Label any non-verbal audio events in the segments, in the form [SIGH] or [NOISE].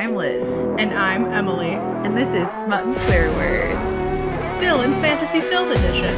I'm Liz, And I'm Emily. and this is Smut and Swear Words. Still in Fantasy Filth Edition.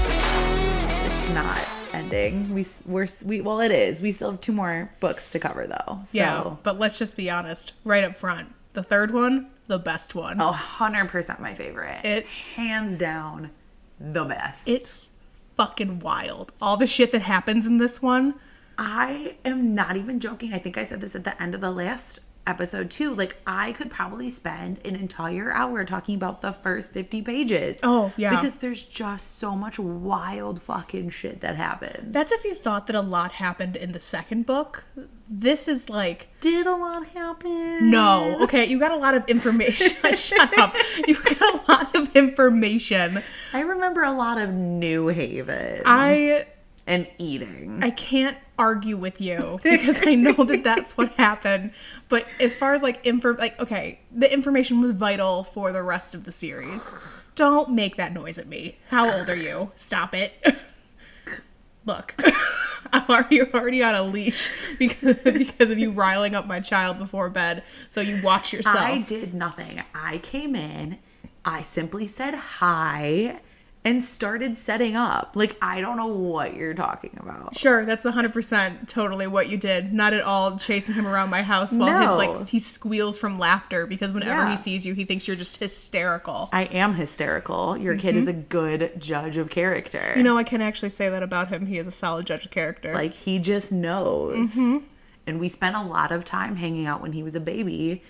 It's not ending. We we're we well, it is. We still have two more books to cover though. So. Yeah, but let's just be honest, right up front. The third one, the best one. Oh, 100% my favorite. It's hands down the best. it's fucking wild. All the shit that happens in this one. I am not even joking. I think I said this at the end of the last episode two, Like I could probably spend an entire hour talking about the first 50 pages. Oh, yeah. Because there's just so much wild fucking shit that happens. That's if you thought that a lot happened in the second book. This is like Did a lot happen? no. Okay, you got a lot of information. [LAUGHS] Shut up. You got a lot of information. I remember a lot of New Haven I and eating. I can't argue with you because I know that that's what happened. But as far as like info, like okay, the information was vital for the rest of the series. Don't make that noise at me. How old are you? Stop it. Look, I'm already already on a leash because because of you riling up my child before bed. So you watch yourself. I did nothing. I came in, I simply said hi and started setting up. Like I don't know what you're talking about. Sure, that's 100% totally what you did. Not at all chasing him around my house while he like he squeals from laughter because whenever Yeah. he sees you, he thinks you're just hysterical. I am hysterical. Your kid is a good judge of character. Mm-hmm. You know, I can actually say that about him. He is a solid judge of character. like he just knows. Mm-hmm. And we spent a lot of time hanging out when he was a baby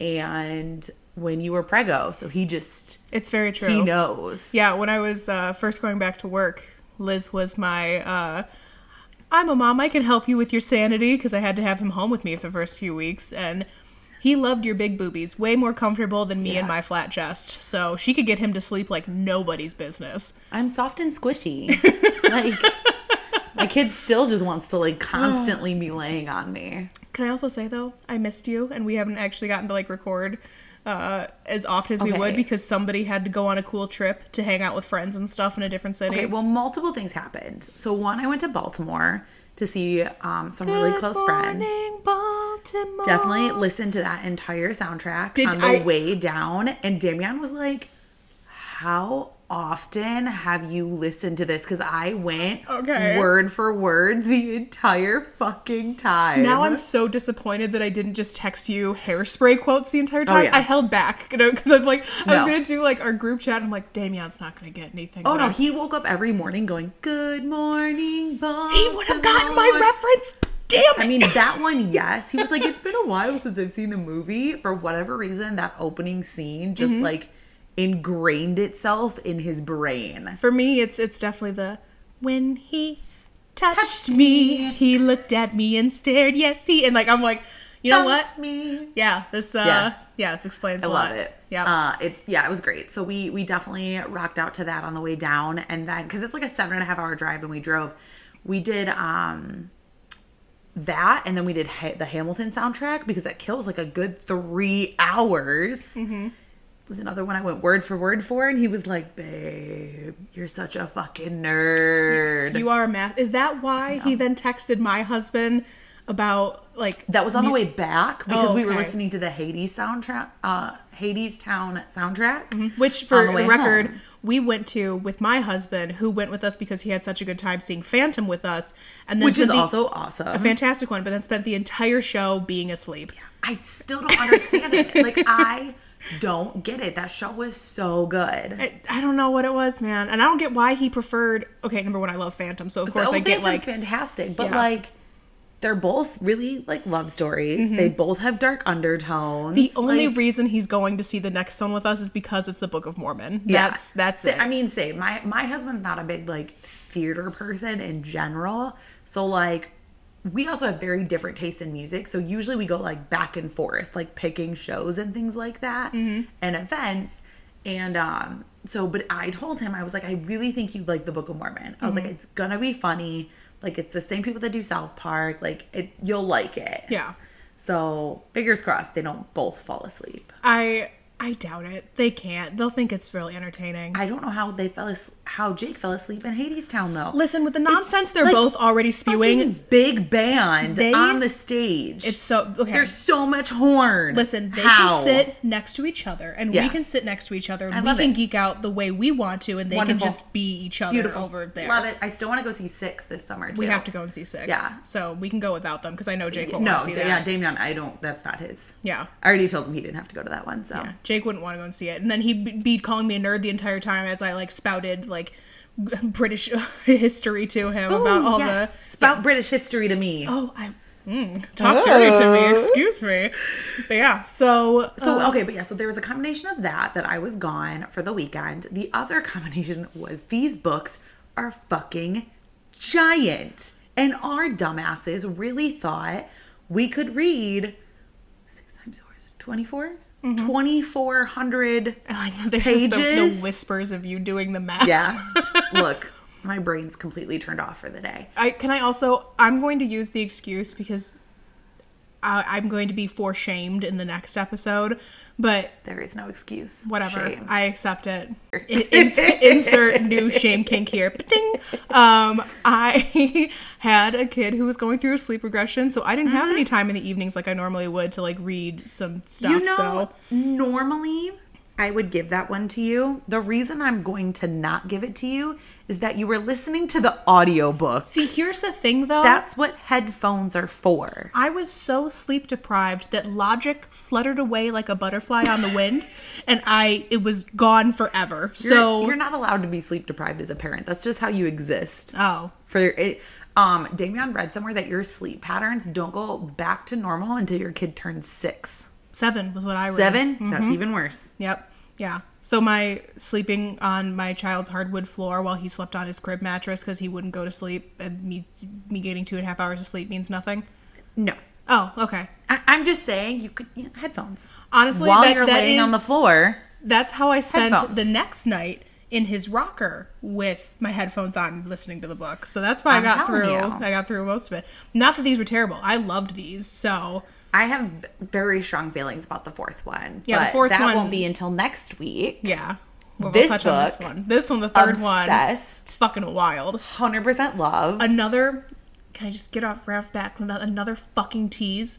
and when you were prego. So he just it's very true. he knows. Yeah, when I was uh, first going back to work, Liz was my. Uh, I'm a mom. I can help you with your sanity because I had to have him home with me for the first few weeks, and he loved your big boobies, way more comfortable than me and my flat chest. So she could get him to sleep like nobody's business. I'm soft and squishy. [LAUGHS] like my kid still just wants to like constantly be laying on me. Can I also say though, I missed you, and we haven't actually gotten to like record uh, as often as we would because somebody had to go on a cool trip to hang out with friends and stuff in a different city. Okay, well, multiple things happened. So one, I went to Baltimore to see um, some really Good close friends. Baltimore. Definitely listened to that entire soundtrack Did on the I- way down. And Damian was like, How often have you listened to this? Because I went Okay. word for word the entire fucking time. Now I'm so disappointed that I didn't just text you hairspray quotes the entire time. Oh, yeah. I held back, you know, because I'm like, I was gonna do like our group chat. I'm like, Damien's not gonna get anything. Oh no, I'm- he woke up every morning going, Good morning, Baltimore. he would have gotten my reference. Damn it! I mean, that one, [LAUGHS] yes. He was like, it's been a while since I've seen the movie. For whatever reason, that opening scene just Mm-hmm. like ingrained itself in his brain. for me, it's it's definitely the when he touched me, he looked at me and stared. Yes, he and like I'm like, you know what? Me. Yeah, this uh, Yeah. yeah, this explains I a love it. Yeah. Uh, it's yeah, it was great. So we we definitely rocked out to that on the way down, and then because it's like a seven and a half hour drive, and we drove. We did um that, and then we did ha- the Hamilton soundtrack because that kills like a good three hours. Mm-hmm. Was another one I went word for word for, and he was like, "Babe, you're such a fucking nerd." you are a math. Is that why he then texted my husband about like that was on the way back because Oh, we were listening to the Hades soundtrack, uh, Hadestown soundtrack. Which, for the the, record, home. we went to with my husband, who went with us because he had such a good time seeing Phantom with us, and then which is the- also awesome. a fantastic one. But then spent the entire show being asleep. I still don't understand it. Like I don't get it. That show was so good. I, I don't know what it was, man, and I don't get why he preferred. Okay, number one, I love Phantom, so of course I get Phantom's like fantastic, but Yeah. like they're both really like love stories. They both have dark undertones. Mm-hmm. the only Like, reason he's going to see the next one with us is because it's the Book of Mormon. yeah. That's that's it. I mean, say my my husband's not a big like theater person in general, so like. We also have very different tastes in music, so usually we go like back and forth, like picking shows and things like that, Mm-hmm. and events. And um, so, but I told him I was like, I really think you'd like the Book of Mormon. I was Mm-hmm. like, it's gonna be funny. Like it's the same people that do South Park. Like it, you'll like it. yeah. So fingers crossed they don't both fall asleep. I I doubt it. They can't. They'll think it's really entertaining. I don't know how they fell as- how Jake fell asleep in Hadestown though. Listen, with the nonsense they're like both already spewing, big band They- on the stage. it's so okay. There's so much horn. Listen, they How? can sit next to each other, and we can sit next to each other, and we can it. geek out the way we want to, and they Wonderful. can just be each other Beautiful over there. Love it. I still want to go see Six this summer too. We have to go and see six. Yeah. So we can go without them because I know Jake won't No, see yeah, that. Damian. I don't. That's not his. Yeah. I already told him he didn't have to go to that one. So Yeah, Jake wouldn't want to go and see it, and then he'd be calling me a nerd the entire time as I like spouted like [LAUGHS] British [LAUGHS] history to him about all yes. the Spout British history to me. Oh, I mm, talk dirty to me. Excuse me. But yeah, so So uh, okay, but yeah, so there was a combination of that that I was gone for the weekend. The other [LAUGHS] combination was these books are fucking giant, and our dumbasses really thought we could read six times four, twenty four. Mm-hmm. 2400 I [LAUGHS] like there's just the, the whispers of you doing the math. yeah [LAUGHS] look my brain's completely turned off for the day I can I also I'm going to use the excuse because I, I'm going to be for shamed in the next episode, but there is no excuse whatever. Shame. I accept it. In- ins- insert new shame kink here. Ding. Um, I [LAUGHS] had a kid who was going through a sleep regression, so I didn't have any time in the evenings like I normally would to like read some stuff. You know, so normally I would give that one to you. The reason I'm going to not give it to you is that you were listening to the audiobook. see, here's the thing though. That's what headphones are for. I was so sleep deprived that logic fluttered away like a butterfly on the wind, [LAUGHS] and I it was gone forever. You're, so you're not allowed to be sleep deprived as a parent. That's just how you exist. oh, For it, um, Damian read somewhere that your sleep patterns don't go back to normal until your kid turns six. seven was what I read. 7 That's even worse. Yep. Yeah. So my sleeping on my child's hardwood floor while he slept on his crib mattress because he wouldn't go to sleep, and me me getting two and a half hours of sleep means nothing. No. Oh, okay. I, I'm just saying you could you know, headphones Honestly, while that- you're that laying on the floor. That's how I spent Headphones. the next night in his rocker with my headphones on, listening to the book. So that's why i I'm got through. you. I got through most of it. Not that these were terrible. I loved these. So I have very strong feelings about the fourth one. Yeah, the fourth that one- won't be until next week. yeah, we'll, This touch on this book, one. This one, the third one, Obsessed. It's fucking wild. Hundred percent love. another can i just get off right off the bat with ano- another fucking tease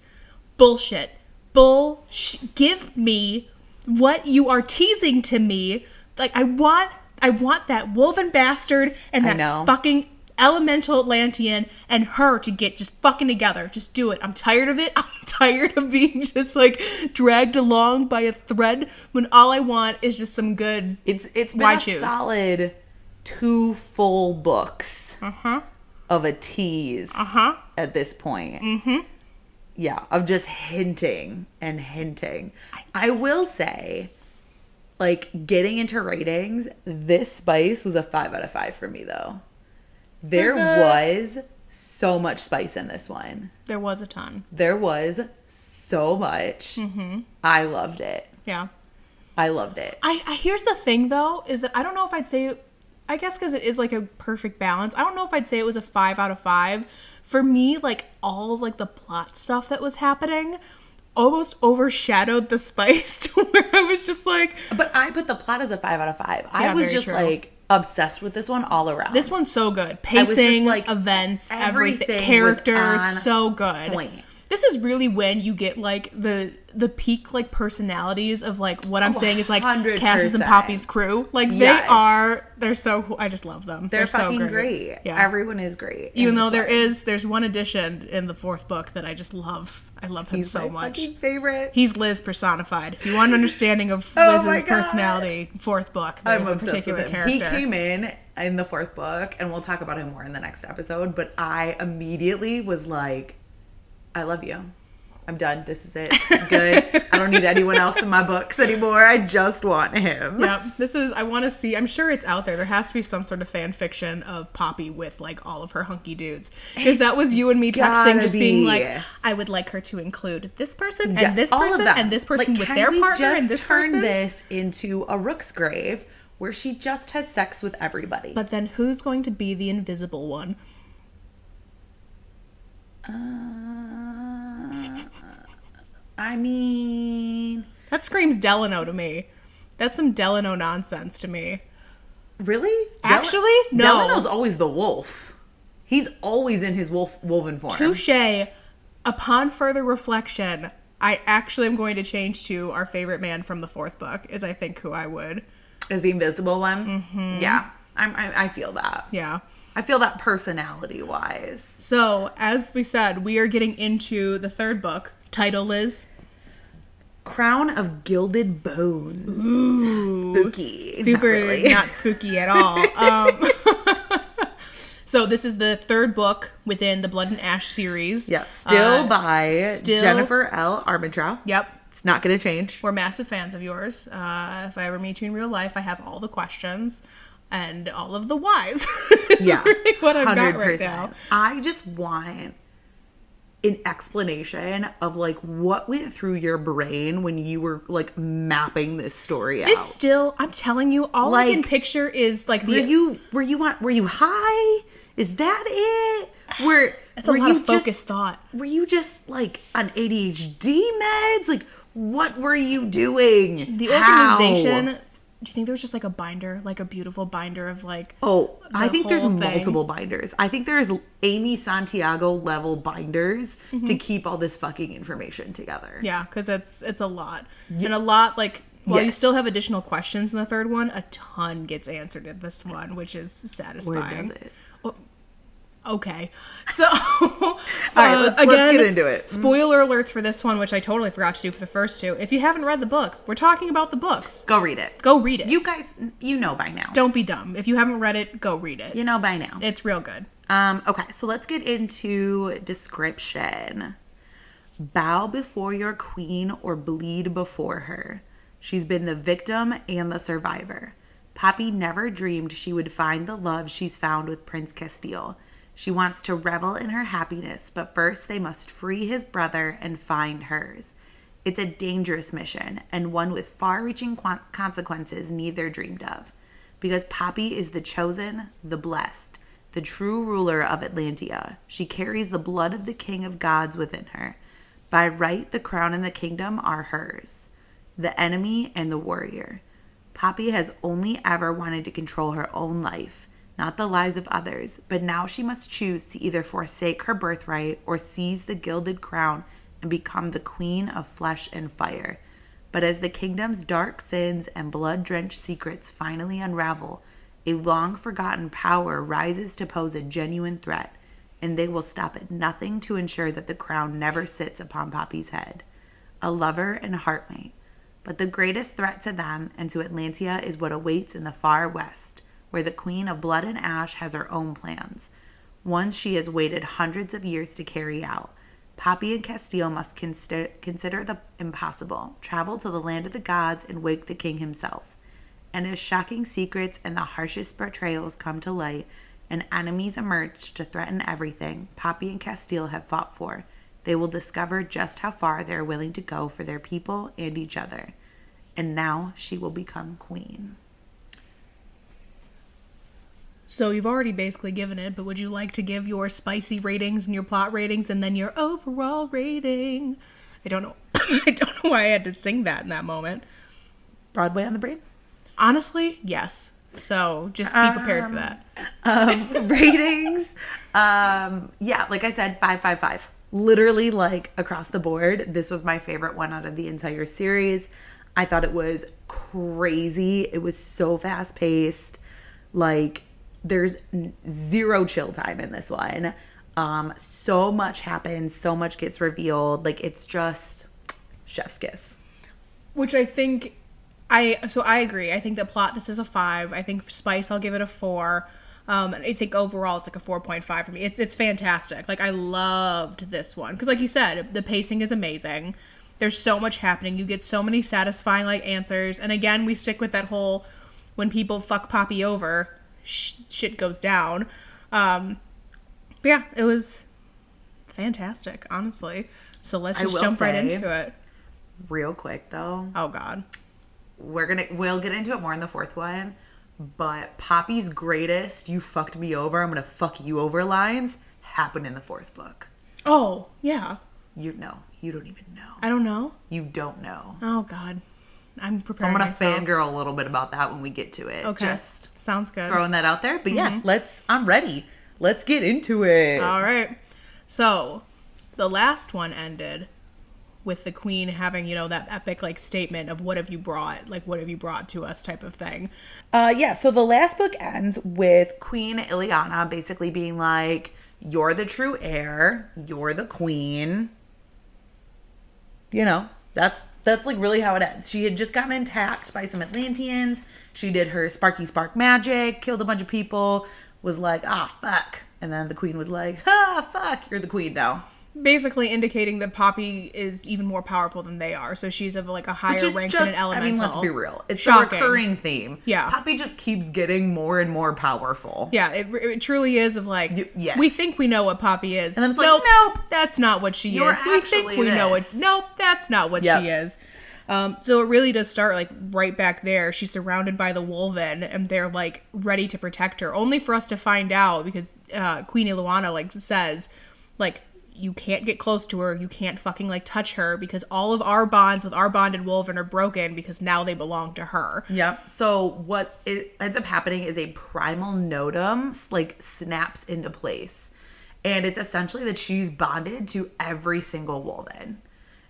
bullshit bull give me what you are teasing to me like i want i want that wolven bastard and that fucking elemental atlantean and her to get just fucking together just do it i'm tired of it [LAUGHS] i'm tired of being just like dragged along by a thread when all i want is just some good It's it's been Why a choose? solid two full books uh-huh of a tease uh-huh at this point. Mm-hmm. Yeah, of just hinting and hinting. I, just- will say, like getting into ratings, this spice was a five out of five for me though. There the- was so much spice in this one. there was a ton There was so much. Mm-hmm. I loved it. yeah I loved it. I, I here's the thing though is that I don't know if I'd say I guess because it is like a perfect balance. I don't know if I'd say it was a five out of five. For me, like all of like the plot stuff that was happening almost overshadowed the [LAUGHS] spice to where I was just like, But I put the plot as a five out of five. I was just true. like obsessed with this one all around. this one's so good. Pacing, like, events, everything, everything characters, so good. point. This is really when you get like the the peak like personalities of like what I'm oh, saying is like 100%. Cass's and Poppy's crew. Like they are they're so I just love them. They're, so fucking great. Yeah. Everyone is great. Even though there is there's one addition in the fourth book that I just love. I love him He's so much. favorite. He's Liz personified. If you want an [LAUGHS] understanding of Oh Liz's personality, fourth book, I'm there's a obsessed particular character. He came in in the fourth book, and we'll talk about him more in the next episode. But I immediately was like, "I love you. I'm done. This is it. Good. I don't need anyone else in my books anymore. I just want him." [LAUGHS] Yep. This is I want to see. I'm sure it's out there. There has to be some sort of fan fiction of Poppy with like all of her hunky dudes. Because that was you and me texting, just being like, I would like her to include this person and Yeah, this person and this person Like, with their partner and this turn person. this into a Rook's grave where she just has sex with everybody. But then who's going to be the invisible one? Uh, I mean, That screams Delano to me. That's some Delano nonsense to me. Really? Actually, no. Delano's always the wolf. He's always in his wolf wolven form. Touche. Upon further reflection, I actually am going to change to our favorite man from the fourth book. Is I think who I would. Is the invisible one? Mm-hmm. Yeah, I'm, I, I feel that. Yeah. I feel that personality wise. So as we said, we are getting into the third book. Title is Crown of Gilded Bones. Ooh, Spooky. Not super really. not spooky at all. [LAUGHS] Um, [LAUGHS] so this is the third book within the Blood and Ash series. Yeah, still Uh, by still- Jennifer L. Armentrout. Yep. It's not going to change. We're massive fans of yours. Uh, if I ever meet you in real life, I have all the questions and all of the whys. [LAUGHS] Yeah, really what I've got right now. I just want an explanation of like what went through your brain when you were like mapping this story out. This still, I'm telling you, all I can picture is like were you were you on were you high? Is that it? Were [SIGHS] It's a were lot you of focused just, thought. Were you just like on ADHD meds? Like what were you doing? The How? Do you think there was just like a binder, like a beautiful binder of like? Oh, I think there's thing. multiple binders. I think there's Amy Santiago level binders Mm-hmm. to keep all this fucking information together. Yeah, because it's it's a lot, and a lot like. While you still have additional questions in the third one, a ton gets answered in this one, which is satisfying. Where does it? Okay, so [LAUGHS] all right, let's- let's get into it. Spoiler alerts for this one, which I totally forgot to do for the first two. If you haven't read the books, we're talking about the books. Go read it. Go read it. You guys, you know by now. don't be dumb. If you haven't read it, go read it. You know by now. It's real good. Um, okay, so let's get into description. Bow before your queen or bleed before her. She's been the victim and the survivor. Poppy never dreamed she would find the love she's found with Prince Casteel. She wants to revel in her happiness, but first they must free his brother and find hers. It's a dangerous mission and one with far reaching consequences neither dreamed of. Because Poppy is the chosen, the blessed, the true ruler of Atlantia. She carries the blood of the king of gods within her. By right, the crown and the kingdom are hers, the enemy and the warrior. Poppy has only ever wanted to control her own life, not the lives of others, but now she must choose to either forsake her birthright or seize the gilded crown and become the queen of flesh and fire. But as the kingdom's dark sins and blood drenched secrets finally unravel, a long forgotten power rises to pose a genuine threat, and they will stop at nothing to ensure that the crown never sits upon Poppy's head. A lover and heartmate. But the greatest threat to them and to Atlantia is what awaits in the far west, where the Queen of Blood and Ash has her own plans, ones she has waited hundreds of years to carry out. Poppy and Casteel must consider, consider the impossible, travel to the land of the gods, and wake the king himself. And as shocking secrets and the harshest betrayals come to light, and enemies emerge to threaten everything Poppy and Casteel have fought for, they will discover just how far they are willing to go for their people and each other. And now she will become queen. So you've already basically given it, but would you like to give your spicy ratings and your plot ratings and then your overall rating? I don't know. [COUGHS] I don't know why I had to sing that in that moment. Broadway on the brain? Honestly, yes. So just be prepared for that. um, [LAUGHS] [LAUGHS] ratings. Um, yeah, like I said, five, five, five. Literally, like across the board, this was my favorite one out of the entire series. I thought it was crazy. It was so fast paced. Like, there's zero chill time in this one. Um, so much happens, so much gets revealed. Like, it's just chef's kiss. Which I think I so I agree. I think the plot this is a five. I think Spice I'll give it a four. Um, and I think overall it's like a four point five for me. It's it's fantastic. Like I loved this one because, like you said, the pacing is amazing. There's so much happening. You get so many satisfying like answers. And again, we stick with that whole when people fuck Poppy over, sh- shit goes down. Um, but yeah, it was fantastic, honestly. So let's just jump right into it. Real quick, though. Oh God. we're gonna we'll get into it more in the fourth one but poppy's greatest you fucked me over i'm gonna fuck you over lines happen in the fourth book Oh yeah. You know. You don't even know. I don't know. You don't know. Oh God, I'm So I'm gonna myself. fangirl a little bit about that when we get to it. Okay, Just sounds good. throwing that out there. But Mm-hmm. yeah, let's I'm ready. Let's get into it. All right. So, the last one ended with the queen having, you know, that epic like statement of what have you brought? Like what have you brought to us type of thing. Uh, yeah, so the last book ends with Queen Eloana basically being like, You're the true heir, you're the queen. You know, that's that's like really how it ends. She had just gotten attacked by some Atlanteans. She did her sparky spark magic, killed a bunch of people, was like, ah fuck. And then the queen was like, ah fuck, you're the queen now. Basically indicating that Poppy is even more powerful than they are. So she's of like a higher rank just, than an elemental. I mean, let's be real. It's Shocking. a recurring theme. Yeah. Poppy just keeps getting more and more powerful. Yeah, it, it truly is of like Y- yes. we think we know what Poppy is. And then it's like, nope, that's not what she is. We think we know it. this. Nope, that's not what Yep. she is. Um, so it really does start like right back there. She's surrounded by the Wolven, and they're like ready to protect her. Only for us to find out because uh, Queen Eloana like says, like you can't get close to her. You can't fucking like touch her because all of our bonds with our bonded Wolven are broken because now they belong to her. Yep. So what it ends up happening is a primal notam like snaps into place. And it's essentially that she's bonded to every single Wolven.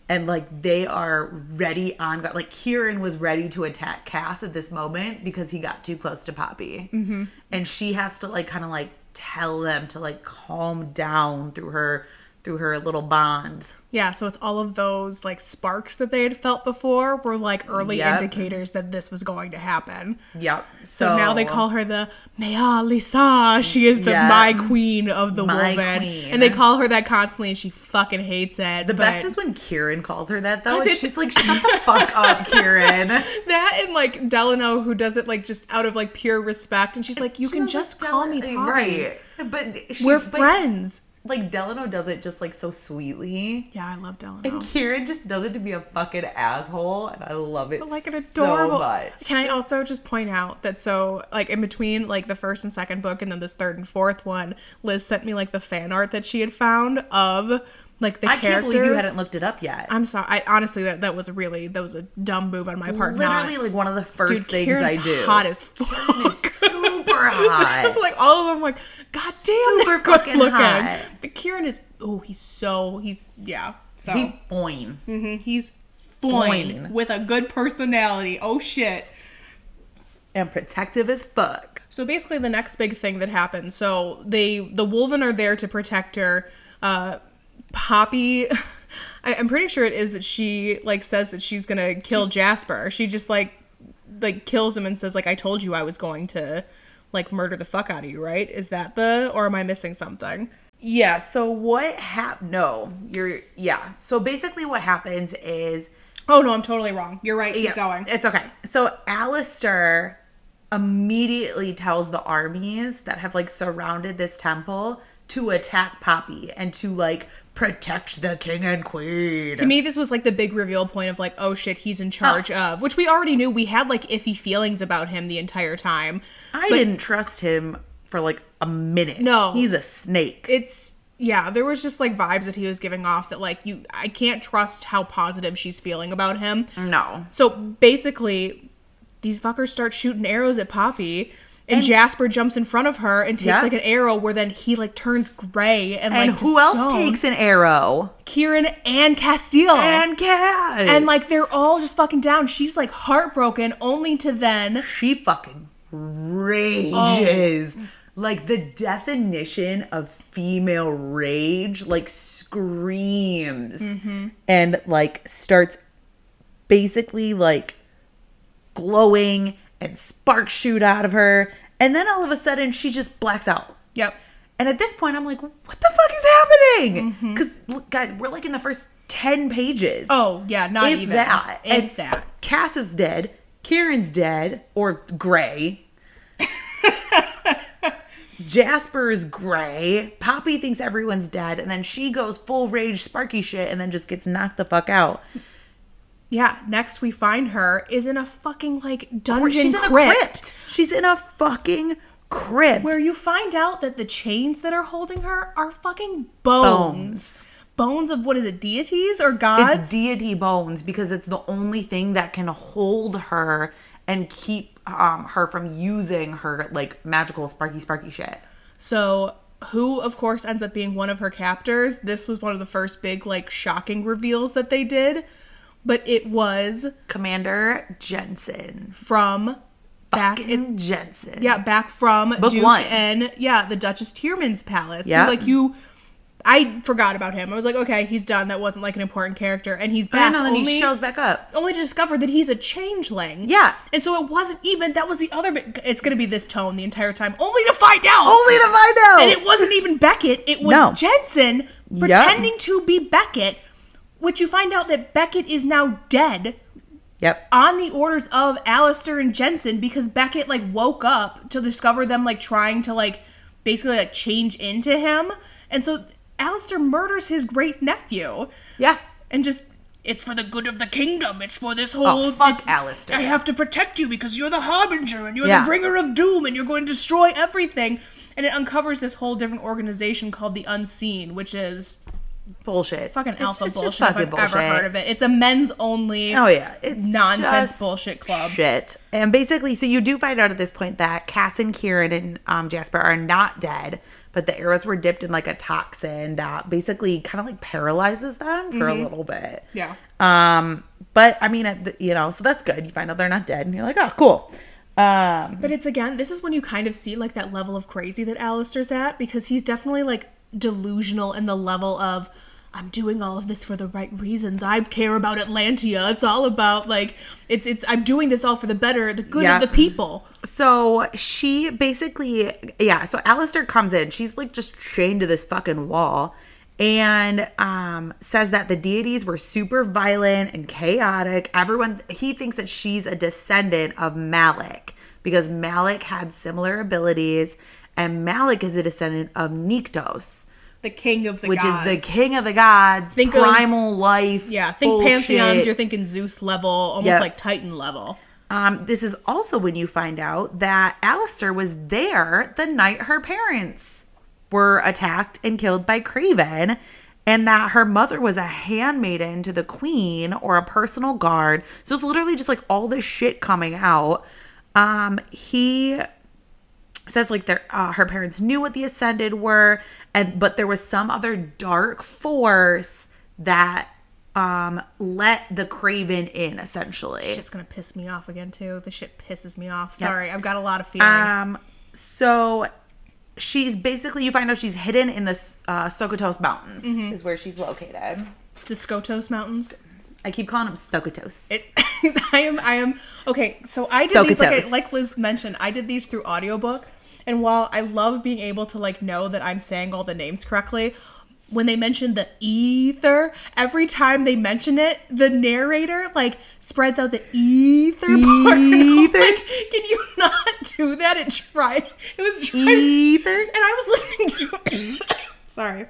And like they are ready on guard. Like Kieran was ready to attack Cass at this moment because he got too close to Poppy. Mm-hmm. And she has to like kind of like tell them to like calm down through her through her little bond. Yeah, so it's all of those like sparks that they had felt before were like early Yep. indicators that this was going to happen. Yep. So, now they call her the Meyaah Liessa. She is the Yeah. my queen of the My queen. And they call her that constantly and she fucking hates it. The but best is when Kieran calls her that though. It's- she's like, shut the fuck up, [LAUGHS] Kieran. that and like Delano who does it like just out of like pure respect and she's like, You can just like, call me Del- Poppy. Right. But she, We're but, friends. Like Delano does it just like so sweetly. Yeah, I love Delano. And Kieran just does it to be a fucking asshole, and I love it But like an so adorable. much. Can I also just point out that so like in between like the first and second book and then this third and fourth one, Liz sent me like the fan art that she had found of like the I can't believe you hadn't looked it up yet. I'm sorry. I honestly that that was really that was a dumb move on my part. Literally, not. like one of the first Dude, things Kieran's I do. hot as fuck. [LAUGHS] super [LAUGHS] hot. like all of them. Like, God damn, Super fucking looking. hot. But Kieran is. Oh, he's so he's yeah. So He's boing. Mhm, he's fine Boing. with a good personality. Oh shit. and protective as fuck. So basically, the next big thing that happens. So they the Wolven are there to protect her. Uh, Poppy, [LAUGHS] I, I'm pretty sure it is that she like says that she's gonna kill Jasper. She just like like kills him and says like I told you I was going to like murder the fuck out of you. Right? Is that the or am I missing something? Yeah. So what hap? No, you're. Yeah. So basically, what happens is Oh no, I'm totally wrong. You're right. Keep Yeah, going. It's okay. So Alastir immediately tells the armies that have like surrounded this temple to attack Poppy and to like protect the king and queen. To me, this was like the big reveal point of like, oh shit, he's in charge of, which we already knew. We had like iffy feelings about him the entire time. I didn't trust him for like a minute. No. he's a snake. it's yeah there was just like vibes that he was giving off that like you i can't trust how positive she's feeling about him no. so basically these fuckers start shooting arrows at poppy and, jasper jumps in front of her and takes Yeah. like an arrow where then he like turns gray and, And like who else stone. takes an arrow? kieran and casteel And Cass. and like they're all just fucking down she's like heartbroken only to then she fucking rages. Oh. Like the definition of female rage, like screams mm-hmm. and like starts basically like glowing and sparks shoot out of her. And then all of a sudden she just blacks out. yep And at this point, I'm like, what the fuck is happening? Mm-hmm. Because, look, guys, we're like in the first 10 pages. oh yeah not if even that. if And that Cass is dead. Kieran's dead or gray. [LAUGHS] Jasper is gray. Poppy thinks everyone's dead. And then she goes full rage, sparky shit, and then just gets knocked the fuck out. Yeah, next we find her is in a fucking like dungeon She's in crypt, a crypt. She's in a fucking crypt. where you find out that the chains that are holding her are fucking bones. Bones. bones of what is it, deities or gods? It's deity bones because it's the only thing that can hold her and keep um, her from using her like magical sparky sparky shit. So, who, of course, ends up being one of her captors. This was one of the first big, like, shocking reveals that they did. But it was Commander Jensen. from back in. Jensen. Yeah, back from Book Duke one. and, yeah, the Duchess Teerman's palace. Yeah. So, like, you. I forgot about him. I was like, okay, he's done. That wasn't like an important character, and he's back. know, then only, he shows back up. only to discover that he's a changeling. Yeah. and so it wasn't even. That was the other bit. It's going to be this tone the entire time, only to find out. Only to find out. And it wasn't even Beckett. It was No. Jensen pretending to be Beckett, which you find out that Beckett is now dead yep. on the orders of Alastir and Jensen because Beckett like woke up to discover them like trying to like basically like change into him. And so Alastir murders his great nephew Yeah. and just it's for the good of the kingdom. It's for this whole. Oh, fuck it's- Alastir. I have to protect you because you're the harbinger and you're Yeah. the bringer of doom and you're going to destroy everything. And it uncovers this whole different organization called the Unseen, which is Bullshit. fucking It's- alpha just bullshit if fucking I've ever heard of it. It's a men's only. Oh yeah, it's Nonsense bullshit club. Shit, and basically, so you do find out at this point that Cass and Kieran and um, Jasper are not dead, but the arrows were dipped in like a toxin that basically kind of like paralyzes them for a little bit. Yeah. Um, but I mean, you know, so that's good. You find out they're not dead, and you're like, oh, cool. Um, But it's again, this is when you kind of see like that level of crazy that Alastir's at because he's definitely like delusional in the level of I'm doing all of this for the right reasons. I care about Atlantia. It's all about like it's it's I'm doing this all for the better, the good of the people. So she basically, yeah. So Alastir comes in. She's like just chained to this fucking wall, and um, says that the deities were super violent and chaotic. Everyone, he thinks that she's a descendant of Malik because Malik had similar abilities, and Malik is a descendant of Nyktos, The king of the gods. which gods. is the king of the gods, Think of- primal life. Yeah, think bullshit. pantheons, you're thinking Zeus level, almost Yep. like Titan level. Um, this is also when you find out that Alastir was there the night her parents were attacked and killed by Craven, and that her mother was a handmaiden to the queen or a personal guard. So it's literally just like all this shit coming out. Um, he says like their uh, her parents knew what the ascended were and but there was some other dark force that um let the craven in essentially Shit's gonna piss me off again too. The shit pisses me off. Sorry, I've got a lot of feelings. um so she's basically you find out she's hidden in the uh, Sokotos mountains Mm-hmm. is where she's located the Skotos Mountains. i keep calling them Sokotos It, [LAUGHS] I am I am okay. So I did these like I, like Liz mentioned. I did these through audiobook, and while I love being able to like know that I'm saying all the names correctly, when they mention the ether, every time they mention it, the narrator like spreads out the ether part. [LAUGHS] Ether? like, can you not do that? It tried. It was trying. either And I was listening to [COUGHS] sorry.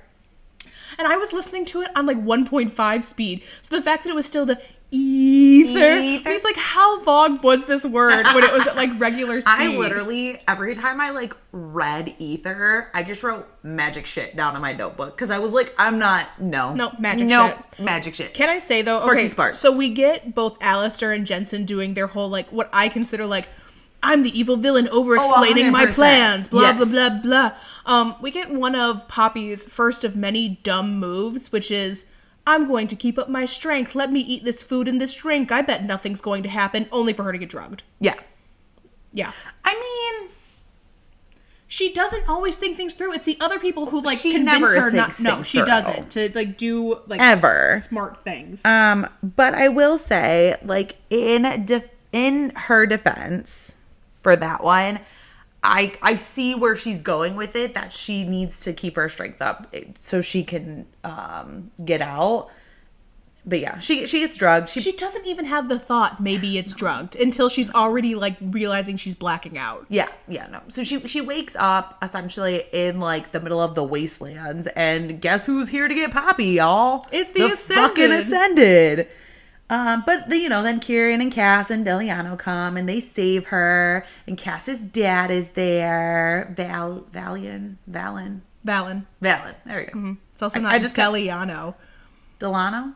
And I was listening to it on like 1.5 speed. So the fact that it was still the ether, Ether. means like how long was this word when it was at like regular [LAUGHS] speed? I literally every time I like read ether, I just wrote magic shit down in my notebook because I was like, I'm not no No, magic no shit. magic shit. Can I say though? Sparky okay, sparks. so we get both Alastir and Jensen doing their whole like what I consider like I'm the evil villain over explaining my plans, blah Yes. blah blah blah. Um, we get one of Poppy's first of many dumb moves, which is I'm going to keep up my strength. Let me eat this food and this drink. I bet nothing's going to happen, only for her to get drugged. yeah, Yeah. I mean, She doesn't always think things through. It's the other people who like She convince never her not. No, she through. doesn't to like do like ever. smart things. Um, but I will say, like in def- in her defense for that one, I I see where she's going with it. That she needs to keep her strength up eh, so she can um get out. But yeah, she she gets drugged. She, She doesn't even have the thought maybe it's drugged until she's already like realizing she's blacking out. yeah yeah no. So she she wakes up essentially in like the middle of the wastelands, and guess who's here to get Poppy, y'all? It's the fucking Ascended. ascended. Um, but the, you know, then Kieran and Cass and Deliano come and they save her, and Cass's dad is there, Val Valian Valyn. Valyn. Valyn. There we go. It's also not I just got- Deliano. Delano?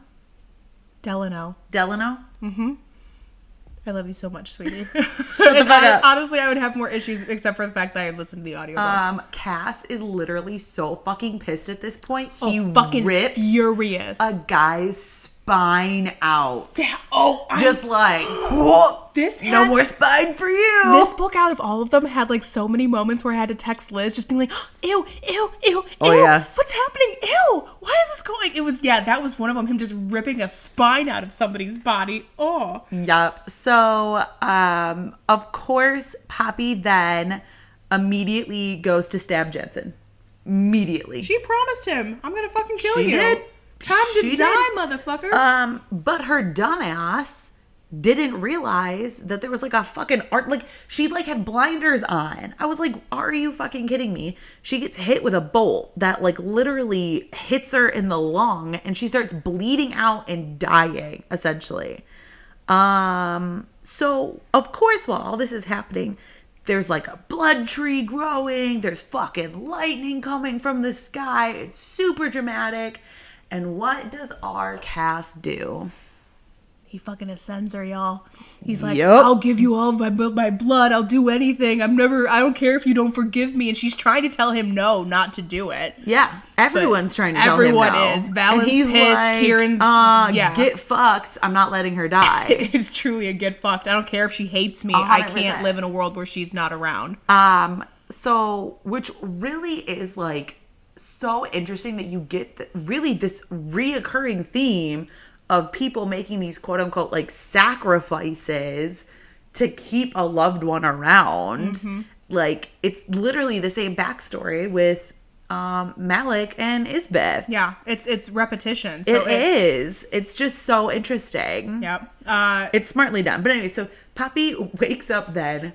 Delano. Delano? I love you so much, sweetie. [LAUGHS] [LAUGHS] the fuck hon- up. Honestly, I would have more issues except for the fact that I listened to the audio. Um, Cass is literally so fucking pissed at this point. He oh, fucking rips furious. a guy's spine out. yeah. Oh, I- Just like, [GASPS] "Whoa, This no more spine for you. this book out of all of them had like so many moments where I had to text Liz, just being like, [GASPS] "Ew, ew, ew, Oh, ew, yeah. what's happening? Ew, why is this going?" It was yeah, that was one of them. Him just ripping a spine out of somebody's body. Oh, Yup. So, um, of course, Poppy then immediately goes to stab Jensen. Immediately. she promised him, "I'm gonna fucking kill She you." did. Time to She die, did. motherfucker. Um, but her dumbass didn't realize that there was like a fucking art like she like had blinders on. I was like, are you fucking kidding me? She gets hit with a bolt that like literally hits her in the lung and she starts bleeding out and dying essentially. Um so of course while all this is happening there's like a blood tree growing, there's fucking lightning coming from the sky. It's super dramatic. And what does our Cass do? he fucking ascends her, y'all. He's like, Yup. "I'll give you all of my my blood. I'll do anything. I'm never. I don't care if you don't forgive me." And she's trying to tell him no, not to do it. Yeah, everyone's trying to tell everyone him no. is. Valyn's And he's pissed, Like, Kieran's- uh, yeah. get fucked. I'm not letting her die. [LAUGHS] it's truly a get fucked. I don't care if she hates me. I can't live in a world where she's not around. um, so which really is like so interesting that you get th- really this reoccurring theme of people making these quote unquote like sacrifices to keep a loved one around. Mm-hmm. Like it's literally the same backstory with um Malik and Isbeth. Yeah, it's it's repetition. So It it's, is. It's just so interesting. Yep. Uh, It's smartly done. But anyway, so Poppy wakes up then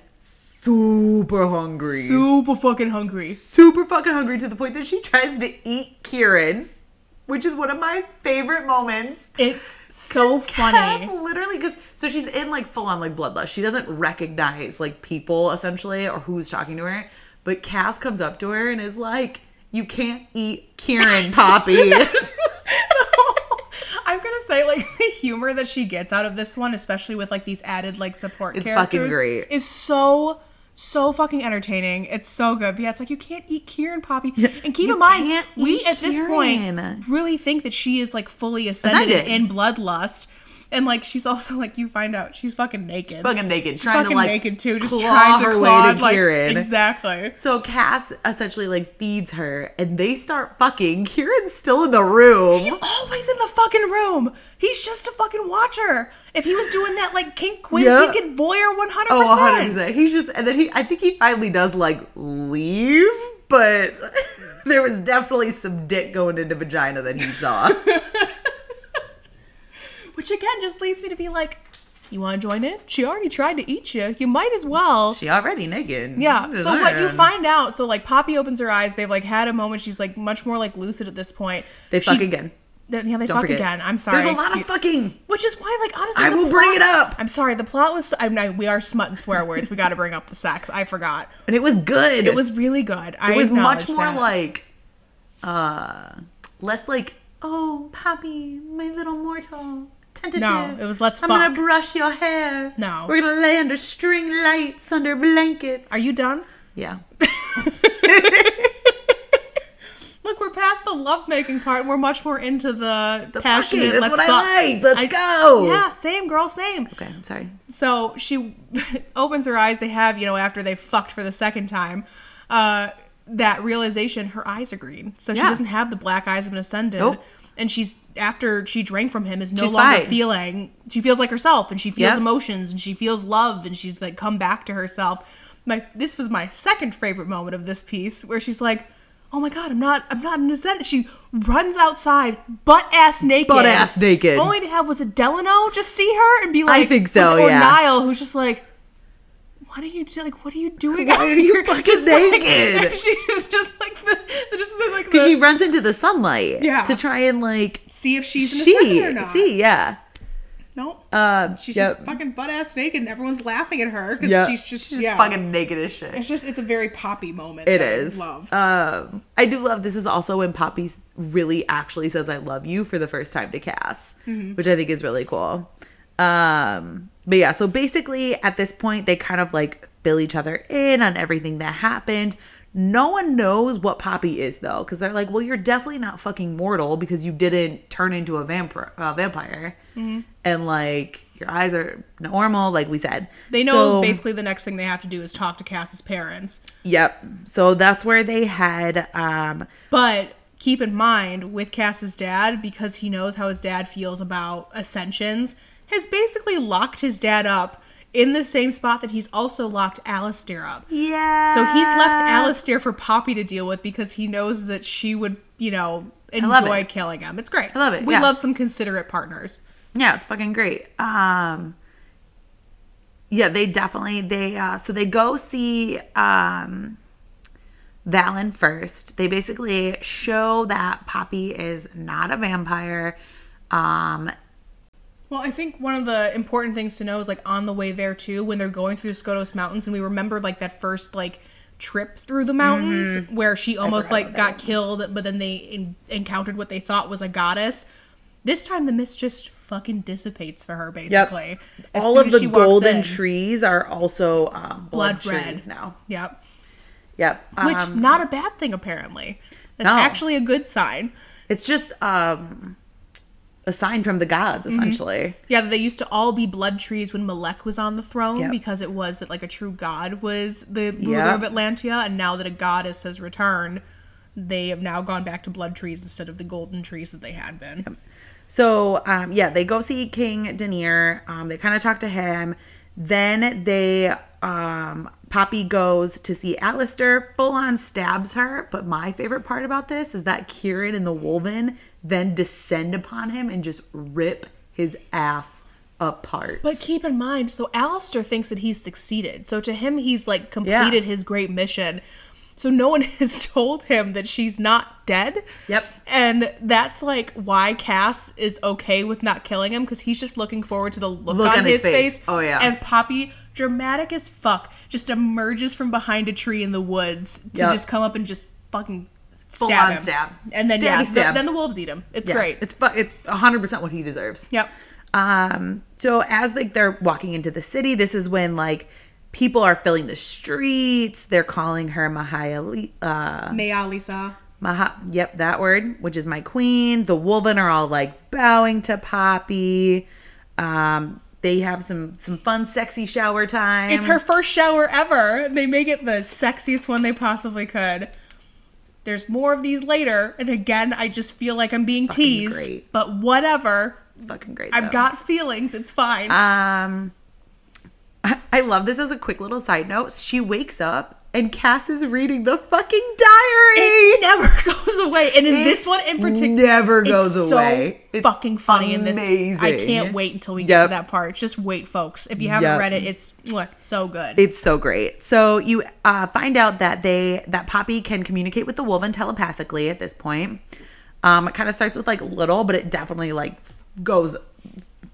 super hungry. super fucking hungry. super fucking hungry to the point that she tries to eat Kieran, which is one of my favorite moments. It's so funny. Cass literally, because so she's in like full on like bloodlust. She doesn't recognize like people essentially or who's talking to her. But Cass comes up to her and is like, "You can't eat Kieran, [LAUGHS] Poppy." [LAUGHS] I'm gonna say like the humor that she gets out of this one, especially with like these added like support It's characters, fucking great. is so so fucking entertaining. It's so good. But yeah, it's like you can't eat Kieran Poppy. And keep You in mind, we at this point really think that she is like fully Ascended. in bloodlust. And like she's also like you find out she's fucking naked. fucking naked, She's trying fucking to like naked too, just claw trying to her claw way to like, Kieran. Exactly. So Cass essentially like feeds her and they start fucking. Kieran's still in the room. He's always in the fucking room. He's just a fucking watcher. If he was doing that like kink quiz, Yeah. he could voyeur 100%. Oh, 100%. He's just, and then he, I think he finally does like leave, but [LAUGHS] there was definitely some dick going into vagina that he saw. [LAUGHS] Which again just leads me to be like, you want to join in? She already tried to eat you. You might as well. she already naked. yeah. So what you find out, so like Poppy opens her eyes. They've like had a moment. She's like much more like lucid at this point. They She- fuck again. Yeah, they Don't fuck forget. again. I'm sorry. There's a lot of fucking. Which is why, like, honestly, I will bring it up. I'm sorry. The plot was. I'm not, we are smut and swear words. We got to bring up the sex. I forgot. And it was good. It was really good. I It was much more that. like, uh, less like, oh, Poppy, my little mortal. Tentative. No, it was let's I'm fuck. gonna brush your hair. No. We're gonna lay under string lights, under blankets. Are you done? Yeah. [LAUGHS] Look, we're past the lovemaking part. We're much more into the, The passionate. fucking, that's let's what. I like. Let's I- go. Yeah, same girl, same. Okay, I'm sorry. So she [LAUGHS] opens her eyes. They have, you know, after they fucked for the second time, uh, that realization her eyes are green. So she doesn't have the black eyes of an ascendant. Nope. And she's after she drank from him is no She's longer fine. feeling. She feels like herself, and she feels Yep. emotions, and she feels love, and she's like come back to herself. My this was my second favorite moment of this piece, where she's like, "Oh my god, I'm not, I'm not an ascendant." She runs outside, butt ass naked, Butt ass naked. Only to have was it Delano just see her and be like, i think so, was or yeah. Niall who's just like, what are you like? What are you doing? Why are you fucking [LAUGHS] Just like- naked? [LAUGHS] she's just like the, just the, like Because she runs into the sunlight. Yeah. To try and like see if she's ascendant see or not. see yeah. Nope. Uh, She's yep. just fucking butt ass naked, and everyone's laughing at her because Yep. she's just She's yeah. fucking naked as shit. It's just it's a very poppy moment. It is I love. Um, I do love this is also when Poppy really actually says "I love you" for the first time to Cass, Mm-hmm. which I think is really cool. Um, but yeah, so basically at this point they kind of like fill each other in on everything that happened. No one knows what Poppy is though, because they're like, "Well, you're definitely not fucking mortal because you didn't turn into a vampire." Uh, vampire, Mm-hmm. and like your eyes are normal, like we said. they know So- basically the next thing they have to do is talk to Cass's parents. Yep. So that's where they head. Um, But keep in mind with Cass's dad, because he knows how his dad feels about ascensions, has basically locked his dad up in the same spot that he's also locked Alastir up. yeah. So he's left Alastir for Poppy to deal with because he knows that she would, you know, enjoy killing him. It's great. I love it, We yeah. love some considerate partners. Yeah, it's fucking great. Um Yeah, they definitely they uh so they go see um Valyn first. They basically show that Poppy is not a vampire. Um Well, I think one of the important things to know is like on the way there too, when they're going through the Skotos Mountains, and we remember like that first like trip through the mountains where she almost Mm-hmm. like about got killed, but then they in- encountered what they thought was a goddess. This time the mist just fucking dissipates for her, basically. As all of the golden in. trees are also um, blood, Blood red. trees now. Yep. Yep. Which Um, not a bad thing apparently. That's No. actually a good sign. it's just um a sign from the gods Mm-hmm. essentially. Yeah, they used to all be blood trees when Malec was on the throne Yep. because it was that like a true god was the ruler Yep. of Atlantia, and now that a goddess has returned, they have now gone back to blood trees instead of the golden trees that they had been. So um, yeah, they go see King Denier. Um, they kind of talk to him. Then they um, Poppy goes to see Alastir. Full on stabs her. But my favorite part about this is that Kieran and the Wolven then descend upon him and just rip his ass apart. But keep in mind, so Alastir thinks that he's succeeded. So to him, he's like completed his great mission. So no one [LAUGHS] has told him that she's not dead. Yep. And that's like why Cass is okay with not killing him because he's just looking forward to the look, Look on, on his his face. face. Oh, yeah. As Poppy, dramatic as fuck, just emerges from behind a tree in the woods to Yep. just come up and just fucking Full stab on him. stab. And then Stabby yeah, stab. then the wolves eat him. It's Yeah, great. It's fu- it's hundred percent what he deserves. Yep. Um, so as like they're walking into the city, this is when like people are filling the streets. They're calling her Mahaya, uh, Meyaah Liessa. Maha, yep, that word, which is my queen. The Wolven are all like bowing to Poppy. Um, they have some some fun, sexy shower time. It's her first shower ever. They make it the sexiest one they possibly could. There's more of these later, and again, I just feel like I'm being teased. great. But whatever. It's fucking great. I've got feelings. It's fine. Um, I, [LAUGHS] I love this as a quick little side note. She wakes up and Cass is reading the fucking diary. it never [LAUGHS] goes away, and in this one in particular, never goes it's away. So It's fucking funny in this. I can't wait until we get to that part. Just wait, folks. If you haven't Yep. read it, it's so good. It's so great. So you uh, find out that they that Poppy can communicate with the Wolven telepathically at this point. Um, it kind of starts with like little, but it definitely like goes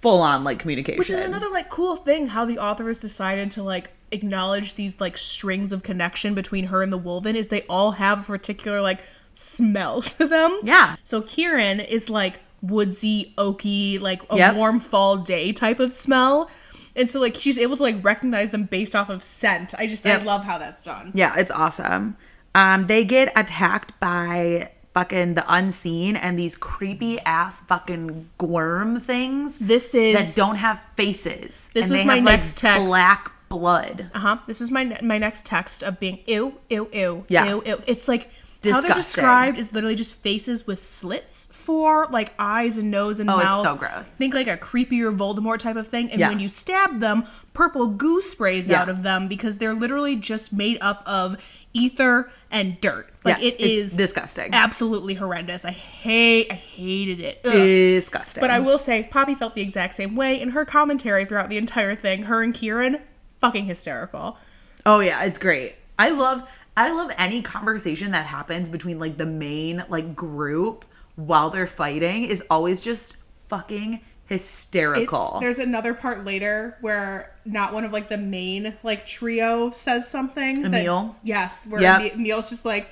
full on like communication. Which is another like cool thing how the author has decided to like acknowledge these like strings of connection between her and the Wolven is they all have a particular like smell [LAUGHS] to them. Yeah. So Kieran is like woodsy, oaky, like a Yep. warm fall day type of smell. And so like she's able to like recognize them based off of scent. I just Yep. I love how that's done. Yeah, it's awesome. Um, they get attacked by fucking the unseen and these creepy ass fucking worm things This is that don't have faces. This and was they my have, next text. Black blood. Uh-huh. This is my my next text of being ew, ew, ew, Yeah. ew, ew. It's like Disgusting. how they're described is literally just faces with slits for like eyes and nose and mouth. Oh, it's so gross. Think like a creepier Voldemort type of thing. And Yeah. when you stab them, purple goo sprays Yeah. out of them because they're literally just made up of ether and dirt. Like Yeah, it's disgusting. Absolutely horrendous. I hate I hated it. Ugh. Disgusting. But I will say, Poppy felt the exact same way in her commentary throughout the entire thing. Her and Kieran, fucking hysterical. Oh yeah, it's great. I love I love any conversation that happens between like the main like group while they're fighting is always just fucking hysterical. there's another part later where not one of like the main like trio says something. that- Emil? yes, where Yep. Emi- Emil's just like.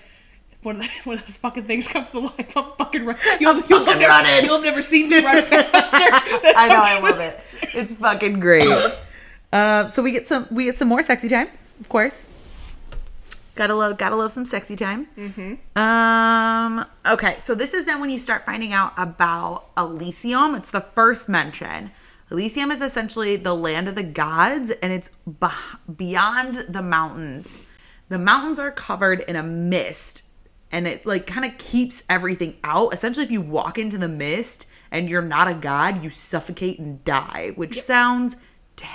If One of, the, [LAUGHS] one of those fucking things comes to life. I'm fucking run. You'll, you'll, fucking never, running. you'll never see me run [LAUGHS] faster. I know, I love it. [LAUGHS] It's fucking great. Uh, so we get some we get some more sexy time, of course. Gotta love gotta love some sexy time. Mm-hmm. Um. Okay, so this is then when you start finding out about Elysium. It's the first mention. Elysium is essentially the land of the gods, and it's beh- beyond the mountains. The mountains are covered in a mist, and it like kind of keeps everything out. Essentially, if you walk into the mist and you're not a god, you suffocate and die, which sounds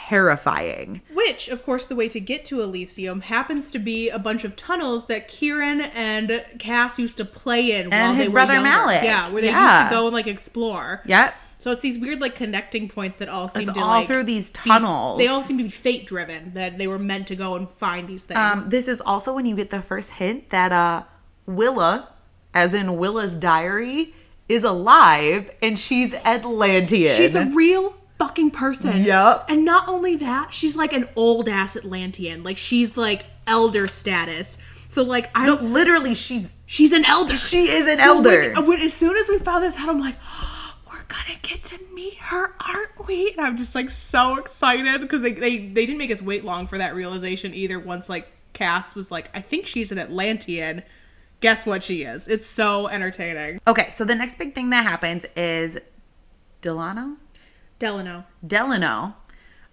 terrifying. Which, of course, the way to get to Elysium happens to be a bunch of tunnels that Kieran and Cass used to play in while his they were brother younger. Malik. Yeah, where they Yeah. used to go and like explore. Yep. So it's these weird like connecting points that all seem It's to all like through these be- tunnels. they all seem to be fate driven. That they were meant to go and find these things. Um, this is also when you get the first hint that uh, Willa, as in Willa's diary, is alive and she's Atlantian. She's a real fucking person. Yup. And not only that, she's like an old ass Atlantian. Like she's like elder status. So like I don't. literally, she's She's an elder. she is an So elder. when- as soon as we found this out, I'm like, oh, [GASPS] we're gonna get to meet her, aren't we? And I'm just like so excited because they, they they didn't make us wait long for that realization either. Once like Cass was like, I think she's an Atlantian. Guess what she is? It's so entertaining. okay, so the next big thing that happens is Delano, Delano. Delano,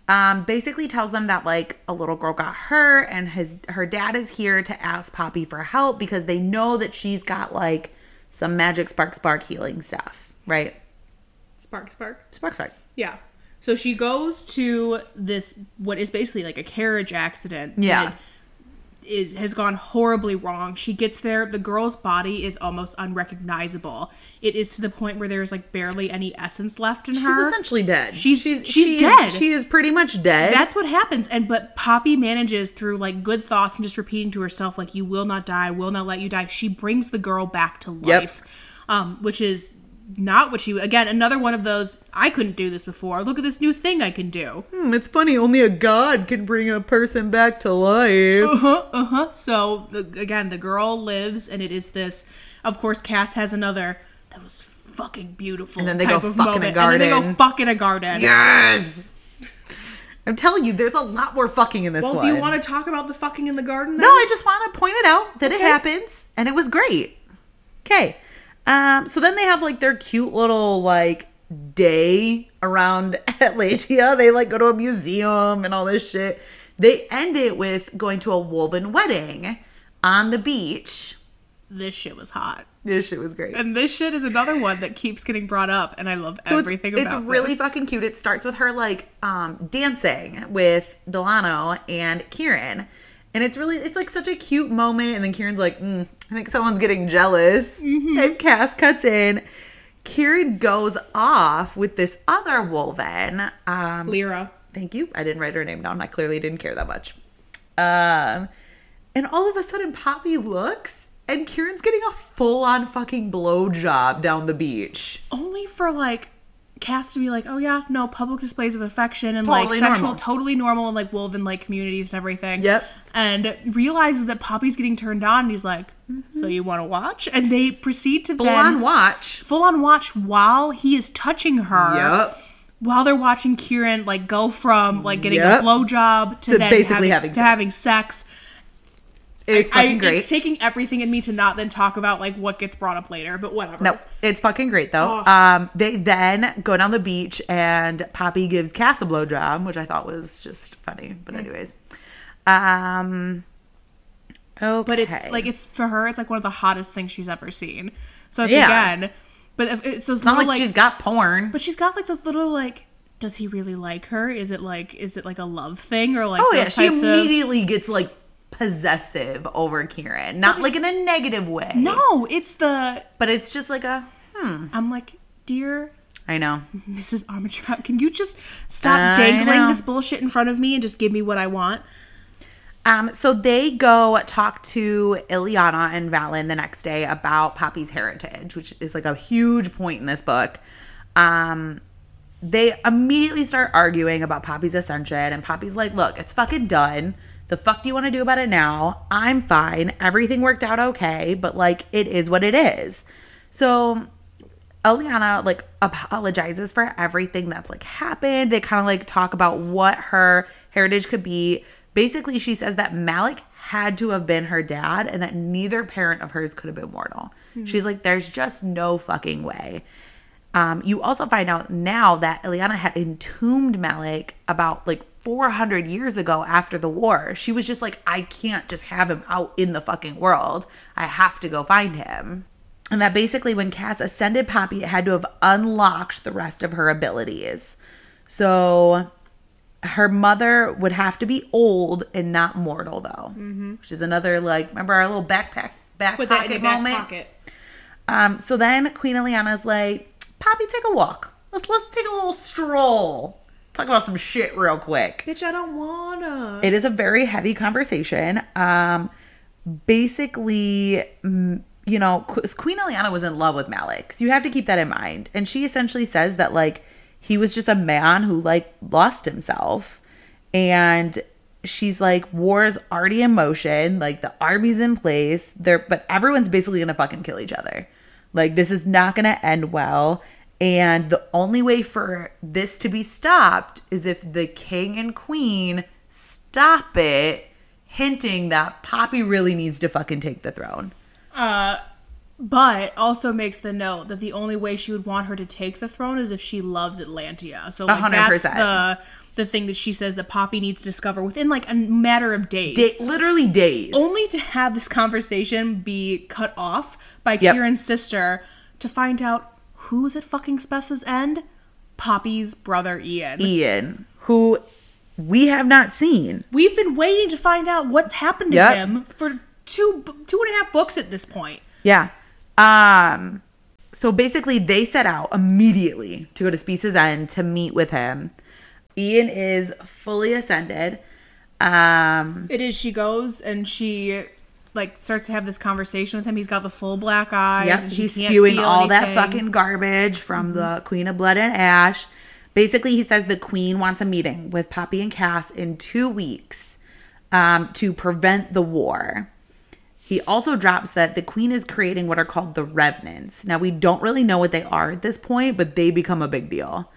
um, basically tells them that like a little girl got hurt and his her dad is here to ask Poppy for help because they know that she's got like some magic spark spark healing stuff, right? Spark, spark. Spark spark. Yeah. So she goes to this what is basically like a carriage accident. Yeah. Is has gone horribly wrong. She gets there, the girl's body is almost unrecognizable. It is to the point where there's like barely any essence left in She's her. She's essentially dead. She's- she's she's she is- dead. she is pretty much dead. That's what happens. And but Poppy manages through like good thoughts and just repeating to herself like you will not die, will not let you die. She brings the girl back to Yep. life. Um which is not what she again another one of those I couldn't do this before. Look at this new thing I can do. Hmm, it's funny. Only a god can bring a person back to life. Uh-huh, uh-huh. So the, again, the girl lives, and it is this. Of course, Cass has another that was fucking beautiful And then they type go of fuck in a moment, and then they go garden. fuck in a garden. Yes. I'm telling you, there's a lot more fucking in this Well, one. do you want to talk about the fucking in the garden? No, I just want to point it out that it happens, and it was great. Okay. Um. So then they have like their cute little like day around [LAUGHS] Atlantia. They like go to a museum and all this shit. They end it with going to a wolven wedding on the beach. This shit was hot, This shit was great. and this shit is another one that keeps getting brought up, and I love So everything it's, about it. it's really this. fucking cute. It starts with her like um dancing with Delano and Kieran. And it's really it's like such a cute moment and then Kieran's like, mm, I think someone's getting jealous. Mm-hmm. And Cass cuts in. Kieran goes off with this other wolven. Um Lyra. thank you. I didn't write her name down. I clearly didn't care that much. Um and all of a sudden Poppy looks and Kieran's getting a full-on fucking blowjob down the beach. only for like Cass to be like, oh yeah, no public displays of affection and Totally like sexual, normal. totally normal and like wolven like communities and everything. Yep. And realizes that Poppy's getting turned on. And he's like, so you want to watch? And they proceed to Full on watch. full on watch while he is touching her. Yep. While they're watching Kieran like go from like getting Yep. a blowjob to, To then basically having, to sex. having sex. It's I, fucking great. It's taking everything in me to not then talk about like what gets brought up later, but whatever. no, it's fucking great though. Oh. Um, they then go down the beach and Poppy gives Cass a blowjob, which I thought was just funny. Mm. But anyways, um, okay. but it's like it's for her it's like one of the hottest things she's ever seen so it's Yeah. again but if it's those it's not like, like, she's got porn. but she's got like those little like does he really like her is it like is it like a love thing or like oh yeah, she types of immediately gets like possessive over Kieran, not like in a negative way. no it's the but it's just like a hmm. i'm like dear I know. mrs armstrong can you just stop I dangling this bullshit in front of me and just give me what i want Um, so they go talk to Eloana and Valyn the next day about Poppy's heritage, which is like a huge point in this book. Um, they immediately start arguing about Poppy's ascension, and Poppy's like, "Look, it's fucking done. The fuck do you want to do about it now? I'm fine. Everything worked out okay, but like, it is what it is." So Eloana like apologizes for everything that's like happened. They kind of like talk about what her heritage could be. Basically, she says that Malec had to have been her dad and that neither parent of hers could have been mortal. She's like, there's just no fucking way. Um, you also find out now that Eloana had entombed Malec about like 400 years ago after the war. She was just like, I can't just have him out in the fucking world. I have to go find him. And that basically, when Cass ascended Poppy, it had to have unlocked the rest of her abilities. So her mother would have to be old and not mortal, though, which is another like remember our little backpack back Put pocket in your back moment. pocket. Um, so then Queen Eloana's like, Poppy, take a walk. Let's let's take a little stroll. Talk about some shit real quick. Bitch, I don't wanna. It is a very heavy conversation. Um, basically, you know, Queen Eloana was in love with Malec, so you have to keep that in mind. And she essentially says that like he was just a man who like lost himself, and she's like, war is already in motion, like the army's in place, there, but everyone's basically gonna fucking kill each other. Like this is not gonna end well. And the only way for this to be stopped is if the king and queen stop it, hinting that Poppy really needs to fucking take the throne. Uh, but also makes the note that the only way she would want her to take the throne is if she loves Atlantia. So like, hundred that's the the thing that she says that Poppy needs to discover within like a matter of days. Da- literally days. only to have this conversation be cut off by Yep. Kieran's sister to find out who's at fucking Spessa's end? Poppy's brother Ian. Ian, who we have not seen. We've been waiting to find out what's happened to Yep. him for two two and a half books at this point. Yeah. Um so basically they set out immediately to go to Spessa's End to meet with him. Ian is fully ascended. Um It is. She goes and she like starts to have this conversation with him. He's got the full black eyes. Yep, and she can't spewing all that anything. Mm-hmm. fucking garbage from the Queen of Blood and Ash. Basically, he says the Queen wants a meeting with Poppy and Cass in two weeks um, to prevent the war. He also drops that the Queen is creating what are called the Revenants. Now, we don't really know what they are at this point, but they become a big deal.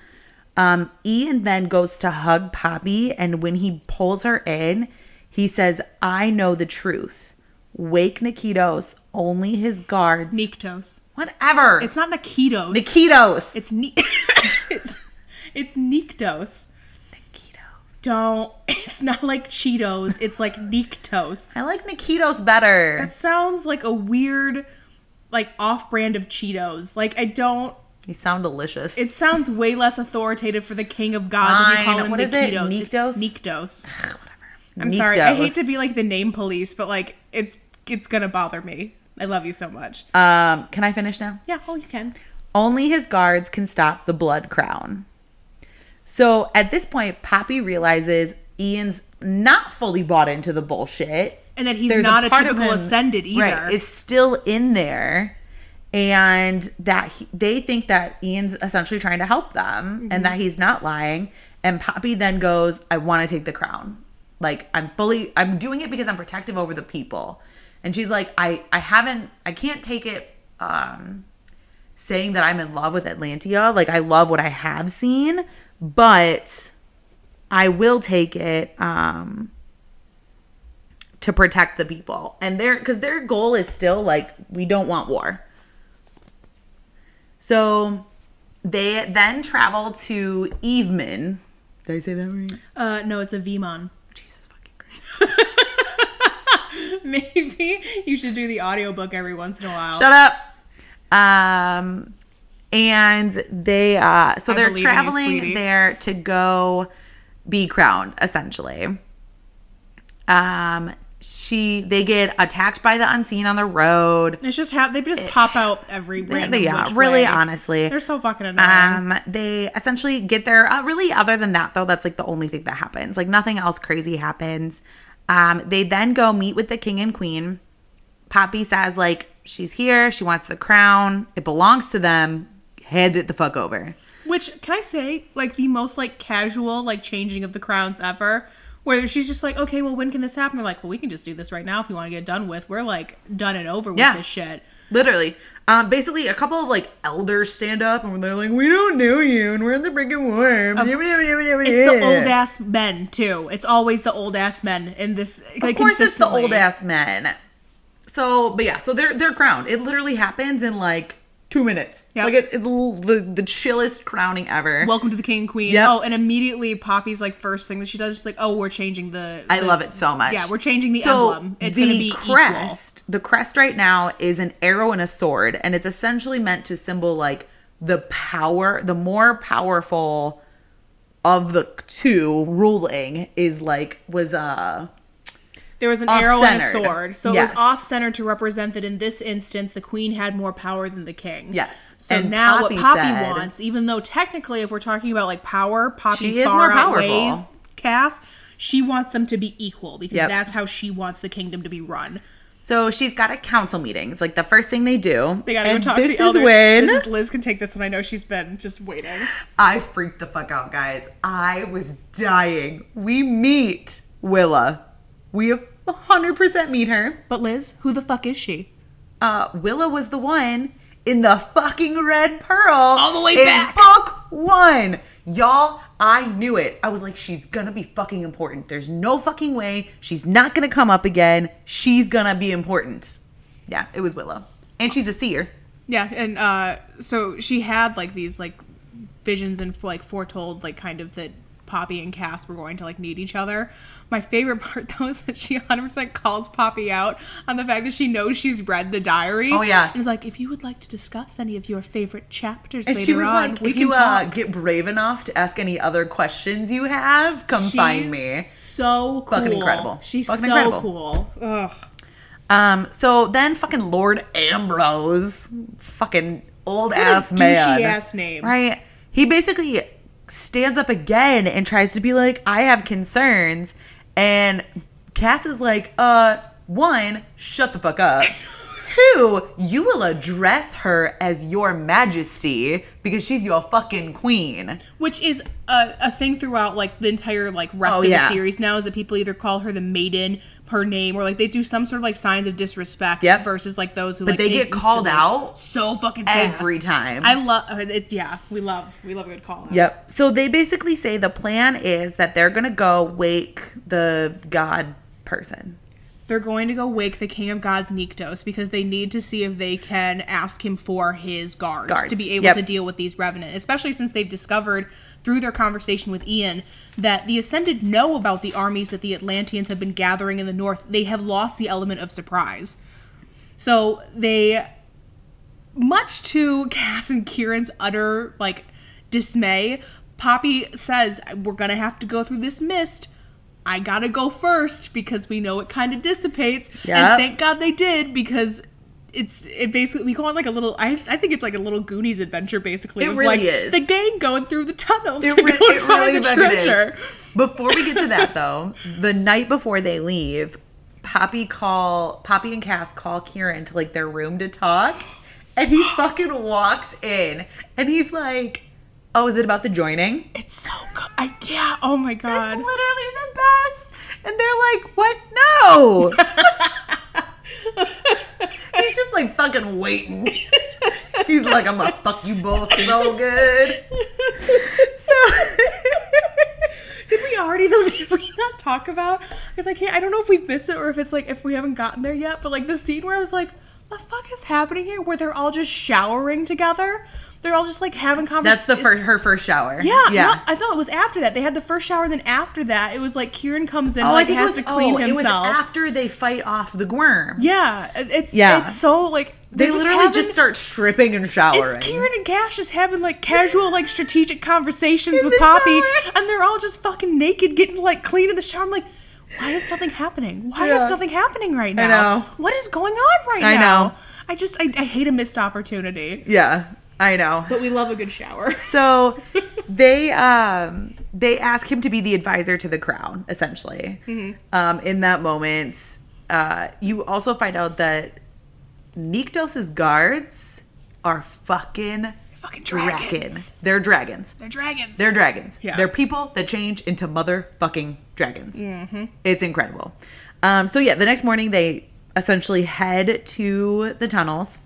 Um, Ian then goes to hug Poppy, and when he pulls her in, he says, I know the truth. Wake Nikitos, only his guards. Nyktos. Whatever. It's not Nikitos. Nikitos. It's Ni- [LAUGHS] it's it's Nyktos. Don't. [LAUGHS] It's not like Cheetos. It's like Nyktos. I like Nikitos better. That sounds like a weird, like off-brand of Cheetos. Like I don't. They sound delicious. It sounds way less authoritative for the King of Gods if you call Fine. him What is it? Nikitos. Nyktos? Nyktos. I'm sorry. I hate to be like the name police, but like it's it's gonna bother me. I love you so much. Um, can I finish now? Yeah. Oh, you can. Only his guards can stop the blood crown. So at this point, Poppy realizes Ian's not fully bought into the bullshit. And that he's There's not a, of typical him- ascended either. Right, is still in there. And that he, they think that Ian's essentially trying to help them Mm-hmm. and that he's not lying. And Poppy then goes, I want to take the crown. Like, I'm fully, I'm doing it because I'm protective over the people. And she's like, I, I haven't, I can't take it um, saying that I'm in love with Atlantia. Like, I love what I have seen, but I will take it um, to protect the people. And their because their goal is still like we don't want war. So they then travel to Eveman. Did I say that right? Uh, no, it's Evaemon. Jesus fucking Christ. [LAUGHS] Maybe you should do the audiobook every once in a while. Shut up. Um and they uh so I they're in you, traveling there to go be crowned essentially. Um she they get attacked by the unseen on the road. It's just how they just pop out every random yeah, really way. honestly. They're so fucking annoying. Um, they essentially get there. Uh, really, other than that, though, that's like the only thing that happens. Like nothing else crazy happens. Um, they then go meet with the king and queen. Poppy says like she's here. She wants the crown. It belongs to them. Hand it the fuck over. Which can I say, like the most like casual like changing of the crowns ever, where she's just like, okay, well, when can this happen? They're like, well, we can just do this right now if we want to get done with. We're like done and over with this shit. Literally. Um, basically, a couple of like elders stand up and they're like, "We don't know you, and we're in the freaking worm." Of- It's the old ass men too. It's always the old ass men in this. Like, Of course, it's the old ass men. So, but yeah, so they're they're crowned. It literally happens in like two minutes. Yep. Like it, it's the the chillest crowning ever. Welcome to the king and queen. Yep. Oh, and immediately Poppy's like first thing that she does is like, oh, we're changing the. I love it so much. Yeah, we're changing the so emblem. It's the gonna be crest. The crest right now is an arrow and a sword, and it's essentially meant to symbol like the power, the more powerful of the two ruling is like was uh There was an arrow and a sword, so it was off center to represent that in this instance the queen had more power than the king. Yes. So And now Poppy what Poppy said- wants, even though technically if we're talking about like power, Poppy She is far more powerful. outweighs Cass. She wants them to be equal because Yep. that's how she wants the kingdom to be run. so she's got a council meeting. It's like the first thing they do. They gotta go talk to the elders. when This is Liz can take this one. I know she's been just waiting. I freaked the fuck out, guys. I was dying. We meet Willa. We 100% meet her. But Liz, who the fuck is she? Uh, Willa was the one in the fucking red pearl. All the way in back. Book one. Y'all, I knew it. I was like, she's gonna be fucking important. There's no fucking way she's not gonna come up again. She's gonna be important. Yeah, it was Willa. And she's a seer. Yeah, and uh, so she had like these like visions and like foretold like kind of that Poppy and Cass were going to like need each other. My favorite [LAUGHS] part though is that she 100% calls Poppy out on the fact that she knows she's read the diary. Oh, yeah. and is like, if you would like to discuss any of your favorite chapters And later she was on, like, we if can you uh, get brave enough to ask any other questions you have, come find me. So cool. Fucking incredible. She's Fucking so incredible. cool. Ugh. Um, so then fucking Lord Ambrose, fucking old What ass man. douchey-ass name. Right? He basically stands up again and tries to be like, I have concerns. And Cass is like, uh, one, shut the fuck up. [LAUGHS] Two, you will address her as your majesty because she's your fucking queen. which is a, a thing throughout like the entire like rest Oh, of yeah. the series now is that people either call her the maiden her name or like they do some sort of like signs of disrespect Yep. versus like those who But like they get called out so fucking fast. every time. I love uh, it. Yeah, we love we love a good call. out. Yep. So they basically say the plan is that they're to go wake the god person. They're going to go wake the King of Gods Nyktos because they need to see if they can ask him for his guards, Guards. to be able Yep. to deal with these revenant, especially since they've discovered through their conversation with Ian that the Ascended know about the armies that the Atlantians have been gathering in the north. They have lost the element of surprise. So they much to [LAUGHS] Cass and Kieran's utter like dismay, Poppy says, "We're gonna have to go through this mist. I gotta go first because we know it kind of dissipates." Yep. And thank God they did because it's it basically we go on like a little. I I think it's like a little Goonies adventure basically. It really like, is. The gang going through the tunnels It, re- it really the treasure. Before we get to that [LAUGHS] though, the night before they leave, Poppy call Poppy and Cass call Kieran to like their room to talk, and he [GASPS] fucking walks in and he's like, "Oh, is it about the joining?" It's so good. I yeah. Oh my god. It's literally the best. And they're like, "What? No." [LAUGHS] [LAUGHS] He's just like fucking waiting. He's like, "I'm gonna fuck you both so good." So Did we already though? Did we not talk about? Because I can't. I don't know if we've missed it or if it's like if we haven't gotten there yet. But like the scene where I was like, "The fuck is happening here?" Where they're all just showering together. They're all just like having conversations. That's the first her first shower. Yeah, yeah. no, I thought it was after that. They had the first shower, and then after that, it was like Kieran comes in, Oh, like I think has it was, to clean oh, It was himself. after they fight off the worm. yeah, it's Yeah. it's so like They just literally having- just start stripping and showering. It's Kieran and Cass just having like casual, like strategic conversations with Poppy, shower. and they're all just fucking naked, getting like clean in the shower. I'm like, why is nothing happening? Why Yeah. is nothing happening right I now? know. What is going on right I now? know. I just, I, I hate a missed opportunity. Yeah, I know. But we love a good shower. [LAUGHS] So they um they ask him to be the advisor to the crown, essentially. Mm-hmm. Um, in that moment, uh, you also find out that Nyktos's guards are fucking fucking dragon. dragons. They're dragons. They're dragons. They're dragons. Yeah. They're people that change into motherfucking dragons. Mm-hmm. It's incredible. Um, so yeah, the next morning they essentially head to the tunnels.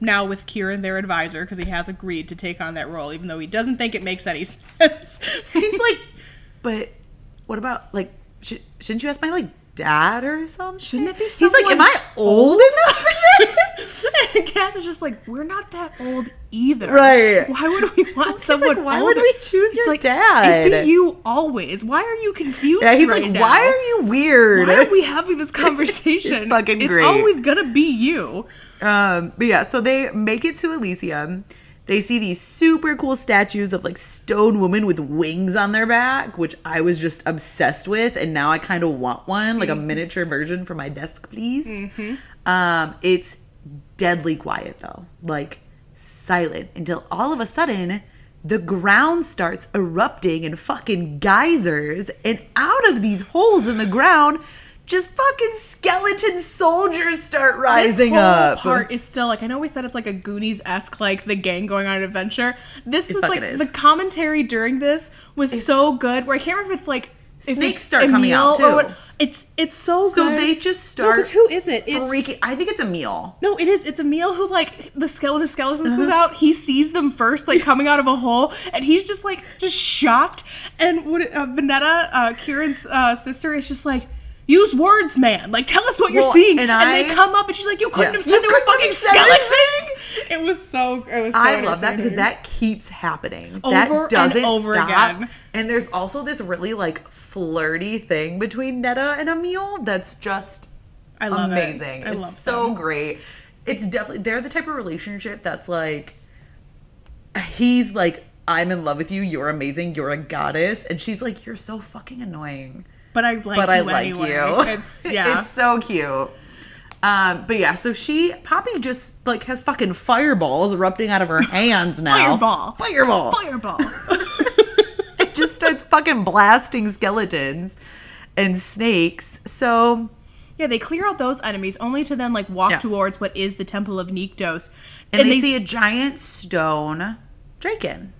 Now with Kieran, their advisor, because he has agreed to take on that role, even though he doesn't think it makes any [LAUGHS] sense. He's like, but what about like? Sh- shouldn't you ask my like dad or something? Shouldn't it be He's like, am I old enough for this? [LAUGHS] and Cass is just like, we're not that old either. Right. Why would we [LAUGHS] want someone like, why older? would we choose He's your like, dad? It'd be you always. Why are you confused Yeah, he's right like, now? why are you weird? Why are we having this conversation? It's fucking It's great. always gonna be you. Um, but yeah, so they make it to Elysium. They see these super cool statues of like stone women with wings on their back, which I was just obsessed with, and now I kind of want one, like a miniature version for my desk, please. Um, it's deadly quiet though, like silent until all of a sudden the ground starts erupting in fucking geysers, and out of these holes in the ground, just fucking skeleton soldiers start rising this whole up. part is still like I know we said it's like a Goonies esque like the gang going on an adventure. This was like is. the commentary during this was so good. Where I can't remember if it's like if Snakes it's start coming out, too. what- It's it's so good. So good. they just No, start 'cause who is it? It's freaking. I think it's Emil. no, it is. It's Emil who like the skeleton the skeletons Uh-huh. come out. He sees them first, like coming out of a hole, and he's just like just shocked. And what uh, Vonetta, uh, Kieran's uh, sister, is just like. Use words, man. Like, tell us what you're seeing. and And, they come up, and she's like, "You couldn't Yeah. have said You they were fucking have said anything. skeletons." It was so. It was. So I love that because that keeps happening. Over that and doesn't over stop. again. And there's also this really like flirty thing between Netta and Emil that's just I love it. amazing. I it's love so them. great. It's definitely they're the type of relationship that's like he's like I'm in love with you. You're amazing. You're a goddess, and she's like you're so fucking annoying. But I like. but I you like anyway. you. It's [LAUGHS] yeah. it's so cute. Um, but yeah, so she Poppy just like has fucking fireballs erupting out of her [LAUGHS] hands now. Fireball. Fireball. Fireball. [LAUGHS] it just starts fucking blasting skeletons and snakes. So yeah, they clear out those enemies only to then like walk Yeah. towards what is the Temple of Nyktos, and, they, see a giant stone draken.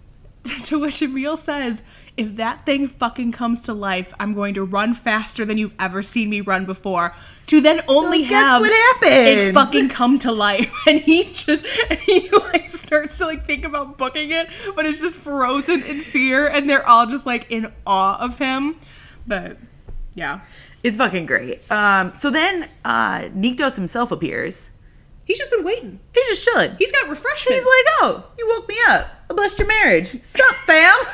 to which Emil says, "If that thing fucking comes to life, I'm going to run faster than you've ever seen me run before." To then only have what it fucking come to life, [LAUGHS] and he just and [LAUGHS] he like starts to like think about booking it, but it's just frozen in fear, and they're all just like in awe of him. But yeah, It's fucking great. Um, so then uh Nyktos himself appears. he's just been waiting. He's just chilling. He's got refreshments. He's like, oh, you woke me up. I blessed your marriage. Sup, fam? [LAUGHS]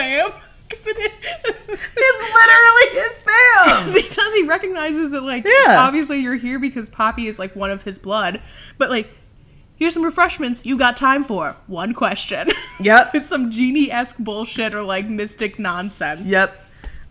"Sup, fam?" [LAUGHS] 'Cause it is- it's literally his fam. [LAUGHS] he does he recognizes that like Yeah. obviously you're here because poppy is like one of his blood but like here's some refreshments you got time for one question Yep. [LAUGHS] it's some genie-esque bullshit or like mystic nonsense Yep.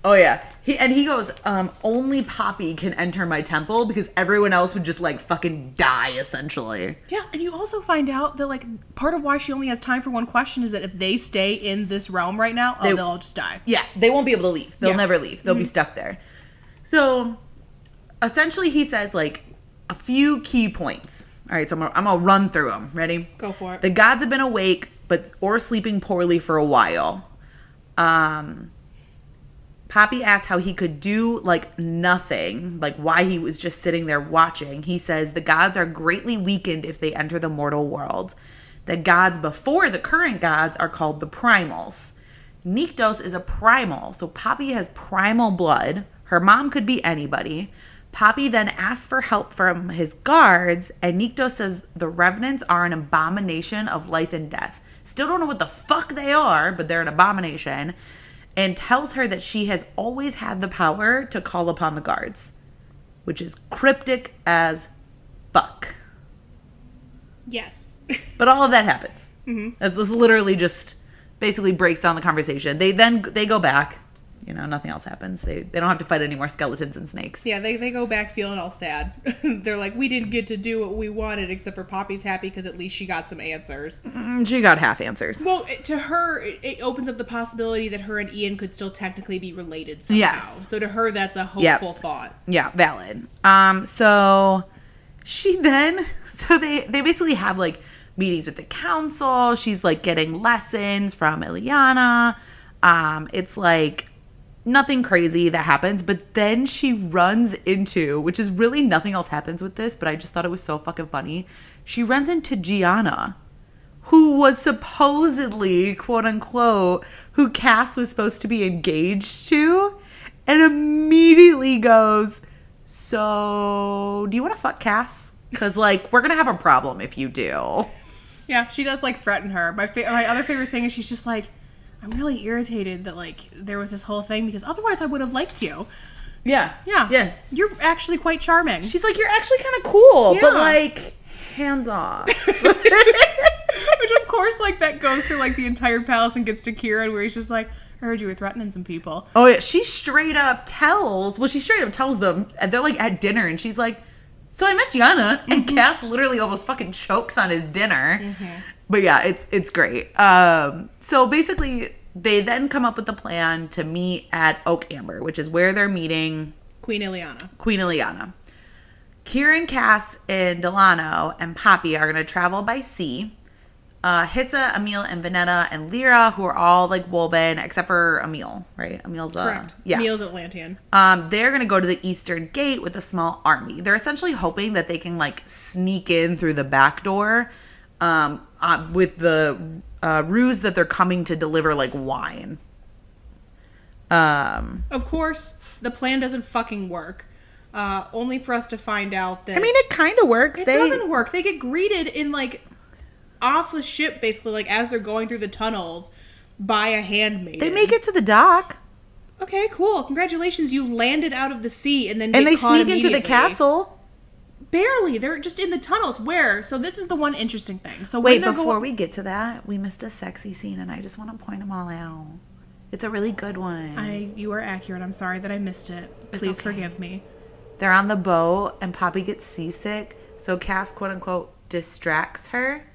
Oh yeah. He and he goes, um, only Poppy can enter my temple because everyone else would just like fucking die essentially. yeah and you also find out that like part of why she only has time for one question is that if they stay in this realm right now oh, They- they'll all just die Yeah, they won't be able to leave. They'll Yeah. never leave. They'll be stuck there. So essentially he says like a few key points. All right, so I'm gonna, I'm gonna run through them. Ready? go for it The gods have been awake, but or sleeping poorly for a while. Um, Poppy asked how he could do like nothing, like why he was just sitting there watching. He says the gods are greatly weakened if they enter the mortal world. The gods before the current gods are called the primals. Nyktos is a primal, so Poppy has primal blood. Her mom could be anybody. Poppy then asks for help from his guards, and Nyktos says the revenants are an abomination of life and death. Still don't know what the fuck they are, but they're an abomination. And tells her that she has always had the power to call upon the guards, which is cryptic as fuck. yes [LAUGHS] But all of that happens. That's this literally just basically breaks down the conversation. They then they go back. You know, nothing else happens. They they don't have to fight any more skeletons and snakes. yeah they, they go back feeling all sad [LAUGHS] they're like we didn't get to do what we wanted except for poppy's happy because at least she got some answers Mm, She got half answers. Well, it- to her, it, it opens up the possibility that her and Ian could still technically be related somehow. Yes. So to her, that's a hopeful Yep. thought. Yeah, valid. Um, so she then [LAUGHS] so they they basically have like meetings with the council. She's like getting lessons from Eloana. Um, it's like nothing crazy that happens, but then she runs into, which is really nothing else happens with this, but I just thought it was so fucking funny. She runs into Gianna, who was supposedly, quote unquote, who Cass was supposed to be engaged to, and immediately goes, So, do you want to fuck Cass? Because, like, we're going to have a problem if you do. Yeah, she does like threaten her. My fa- my other favorite thing is she's just like, I'm really irritated that like there was this whole thing because otherwise I would have liked you. Yeah. Yeah, Yeah. You're actually quite charming. She's like, You're actually kind of cool, but, like, hands off. [LAUGHS] Which of course like that goes through like the entire palace and gets to Kieran where he's just like, I heard you were threatening some people. Oh yeah, she straight up tells. Well, she straight up tells them, and they're like at dinner, and she's like, "So I met Gianna," and mm-hmm. Cass literally almost fucking chokes on his dinner. Mm-hmm. But yeah, it's it's great. Um, so basically, they then come up with a plan to meet at Oak Ambler, which is where they're meeting Queen Ileana. Queen Ileana. Kieran, Cass, and Delano and Poppy are going to travel by sea. Uh, Hisa, Emil, and Vonetta and Lyra, who are all like wolven, except for Emil, right? Emil's uh, Correct. yeah. Emil's Atlantian. Um, they're gonna go to the eastern gate with a small army. They're essentially hoping that they can like sneak in through the back door, um, uh, with the uh, ruse that they're coming to deliver like wine. Um, Of course, the plan doesn't fucking work. Uh, only for us to find out that I mean, it kind of works. it they, doesn't work. They get greeted in like off the ship, basically, like as they're going through the tunnels by a handmaid. They make it to the dock Okay, cool. Congratulations, you landed out of the sea and then and they sneak into the castle. Barely. They're just in the tunnels. Where? So this is the one interesting thing. So Wait, before go- we get to that, we missed a sexy scene, and I just want to point them all out. It's a really good one. I you are accurate. I'm sorry that I missed it. It's Please okay. forgive me. They're on the boat, and Poppy gets seasick. So Cass, quote unquote, distracts her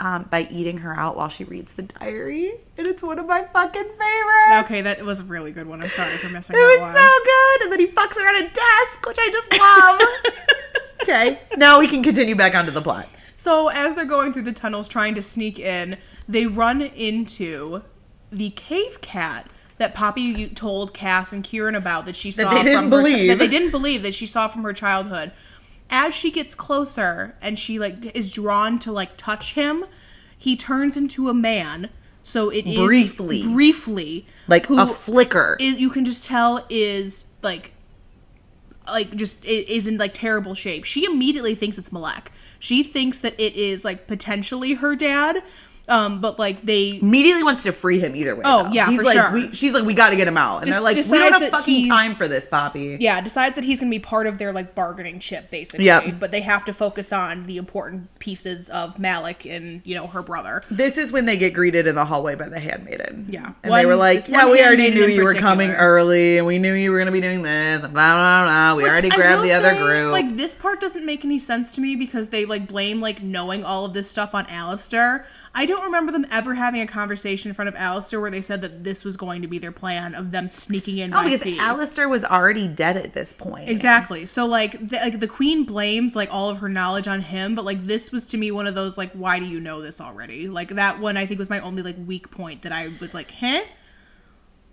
um, by eating her out while she reads the diary, and it's one of my fucking favorites. Okay, that was a really good one. I'm sorry for missing it was one. so good. And then he fucks her on a desk, which I just love. [LAUGHS] okay, now we can continue back onto the plot. So as they're going through the tunnels trying to sneak in, they run into the cave cat that Poppy told Cass and Kieran about that she saw that they didn't from her believe. that they didn't believe that she saw from her childhood. As she gets closer and she like is drawn to like touch him, he turns into a man. So it is Briefly. briefly, Like a flicker. is you can just tell is like like just is in like terrible shape. She immediately thinks it's Malec. She thinks that it is like potentially her dad. Um, but like they Immediately wants to free him either way. Oh, though. yeah, He's for like, sure. we, she's like, we got to get him out, and they're like, we don't have fucking time for this, Poppy. yeah, decides that he's gonna be part of their like bargaining chip basically. Yep. But they have to focus on the important pieces of Malik and, you know, her brother. This is when they get greeted in the hallway by the handmaiden. Yeah. And One- they were like, Yeah, we already knew you were coming early and we knew you were going to be doing this and blah, blah, blah. We Which already grabbed the other group. Like this part doesn't make any sense to me because they like blame like knowing all of this stuff on Alastir. I don't remember them ever having a conversation in front of Alastir where they said that this was going to be their plan of them sneaking in oh, by because sea. Alastir was already dead at this point. Exactly. So like the, like the queen blames like all of her knowledge on him, but like this was to me one of those like why do you know this already? Like that one I think was my only like weak point that I was like, "Huh?"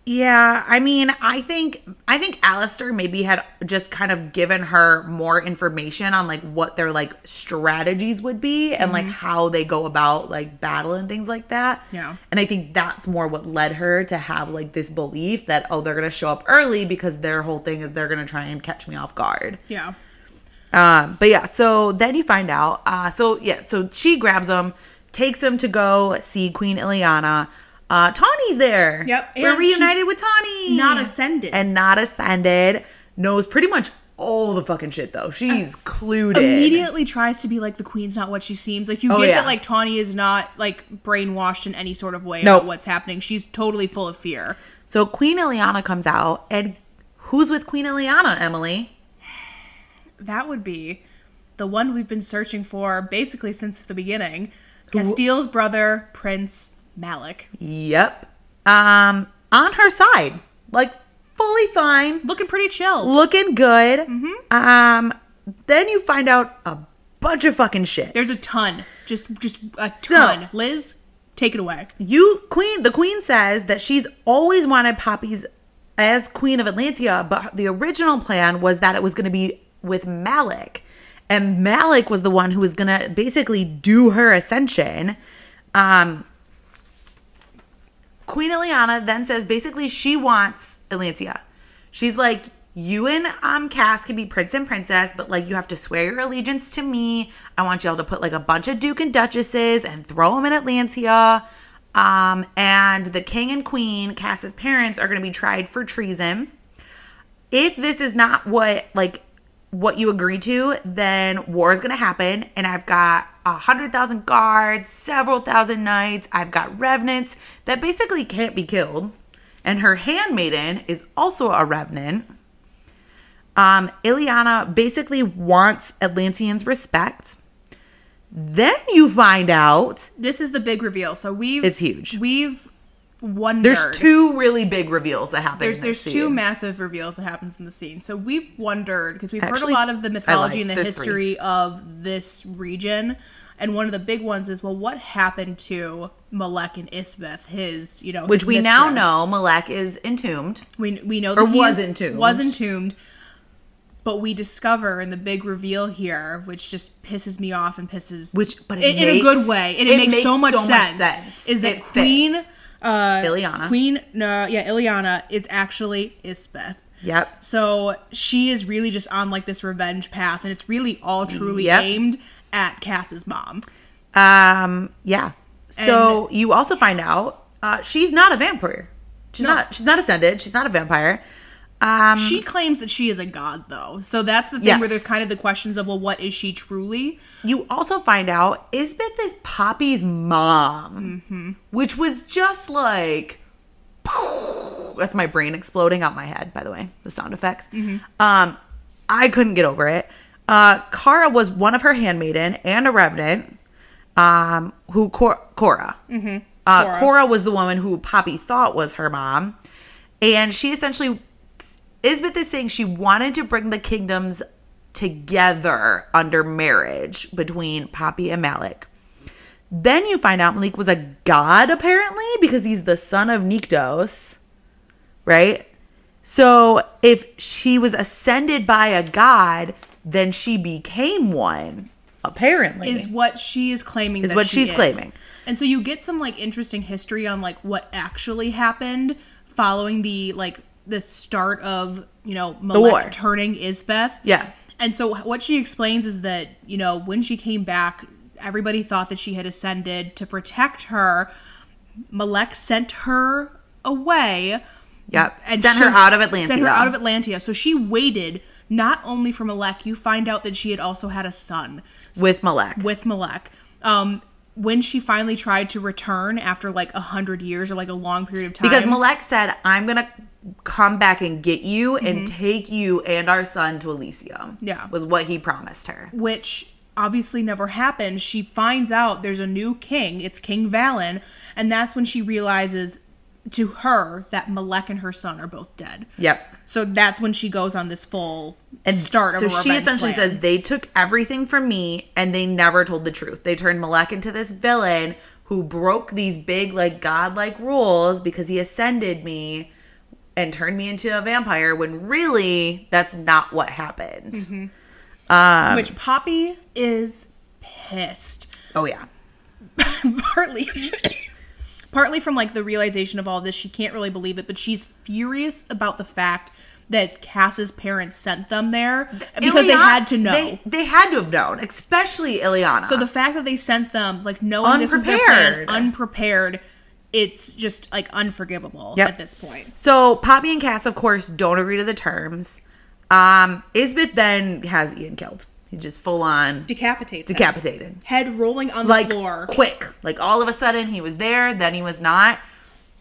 Yeah, I mean, I think I think Alastir maybe had just kind of given her more information on like what their like strategies would be and like how they go about like battle and things like that. Yeah. And I think that's more what led her to have like this belief that oh they're gonna show up early because their whole thing is they're gonna try and catch me off guard. Yeah. Um, but yeah, so then you find out. Uh, so yeah, so she grabs him, takes him to go see Queen Ileana. Uh, Tawny's there. Yep, we're reunited with Tawny. not ascended. and not ascended. Knows pretty much all the fucking shit though. She's clued in. Immediately tries to be like the queen's not what she seems. Like you Oh, get yeah. that like Tawny is not like brainwashed in any sort of way Nope. about what's happening. She's totally full of fear. So Queen Ileana comes out, and who's with Queen Ileana? Emily. That would be the one we've been searching for basically since the beginning. Casteel's brother, Prince Malik. Yep. Um, on her side, like fully fine. Looking pretty chill. looking good. Mm-hmm. Um, then you find out a bunch of fucking shit. There's a ton. Just just a ton. So- Liz, take it away. You queen the queen says that she's always wanted Poppy's as queen of Atlantia, but the original plan was that it was going to be with Malik. And Malik was the one who was going to basically do her ascension. Um Queen Ileana then says basically she wants Atlantia. She's like, you and um Cass can be prince and princess, but like you have to swear your allegiance to me. I want y'all to put like a bunch of duke and duchesses and throw them in Atlantia. Um, and the king and queen, Cass's parents, are going to be tried for treason. If this is not what like what you agree to, then war is going to happen. And I've got a hundred thousand guards, several thousand knights. I've got revenants that basically can't be killed. And her handmaiden is also a revenant. Um, Ileana basically wants Atlantians' respect. Then you find out This is the big reveal. So we've It's huge. We've wondered. there's two really big reveals that happen. There's in this there's two scene. massive reveals that happens in the scene. So we've wondered because we've heard a lot of the mythology like- and the history of this region. And one of the big ones is well, what happened to Malec and Isbeth? His, you know, which we now know Malec is entombed. We we know Or that was entombed. Was entombed. But we discover in the big reveal here, which just pisses me off and pisses Which- but it in, in a good way, and it, it makes, so much so much sense, sense. Is that It fits. Uh, Ileana. Queen, no, yeah, Ileana is actually Isbeth. Yep. So she is really just on like this revenge path, and it's really all truly Yep. aimed at Cass's mom. Um. Yeah. So you also find out uh, she's not a vampire. She's No. not. She's not ascended. She's not a vampire. Um. She claims that she is a god, though. So that's the thing Yes. where there's kind of the questions of, well, what is she truly? you also find out Isbeth is Poppy's mom, Mm-hmm. which was just like. That's my brain exploding out my head. By the way, the sound effects. Mm-hmm. Um, I couldn't get over it. Uh, Kara was one of her handmaiden and a revenant. Um, who Cor- Cora. Mm-hmm. Uh, Cora. Cora was the woman who Poppy thought was her mom, and she essentially Isbeth is saying she wanted to bring the kingdoms together under marriage between Poppy and Malik. Then you find out Malec was a god, apparently, because he's the son of Nyktos, right? So if she was ascended by a god, then she became one, apparently. is what she is claiming Is what she she's claiming. and so you get some like interesting history on like what actually happened following the like the start of you know Malec turning Isbeth Yeah. and so what she explains is that you know when she came back everybody thought that she had ascended to protect her Malec sent her away Yep. and Sent her out of Atlantia. Sent her out of Atlantia. So she waited not only for Malec. You find out that she had also had a son with Malec. with Malec. Um, when she finally tried to return after like a hundred years or like a long period of time, Because Malec said, I'm to come back and get you and mm-hmm. take you and our son to Iliseeum. Yeah. Was what he promised her. which obviously never happened, she finds out there's a new king. It's King Valyn, and that's when she realizes to her that Malec and her son are both dead. Yep. So that's when she goes on this full And start of so she essentially plan. says they took everything from me and they never told the truth. They turned Malec into this villain who broke these big like godlike rules because he ascended me and turned me into a vampire when really that's not what happened. Mm-hmm. Um, which Poppy is pissed. oh yeah. [LAUGHS] partly [COUGHS] partly from like the realization of all this she can't really believe it but she's furious about the fact that Cass's parents sent them there because they had to know They, they had to have known, especially Eloana. so the fact that they sent them like knowing this was their plan Unprepared. unprepared it's just like unforgivable Yep. at this point So Poppy and Cass, of course, don't agree to the terms. Um, Isbeth then has Ian killed. He just full on decapitates him. decapitated. head rolling on Like the floor quick. Like all of a sudden he was there, then he was not.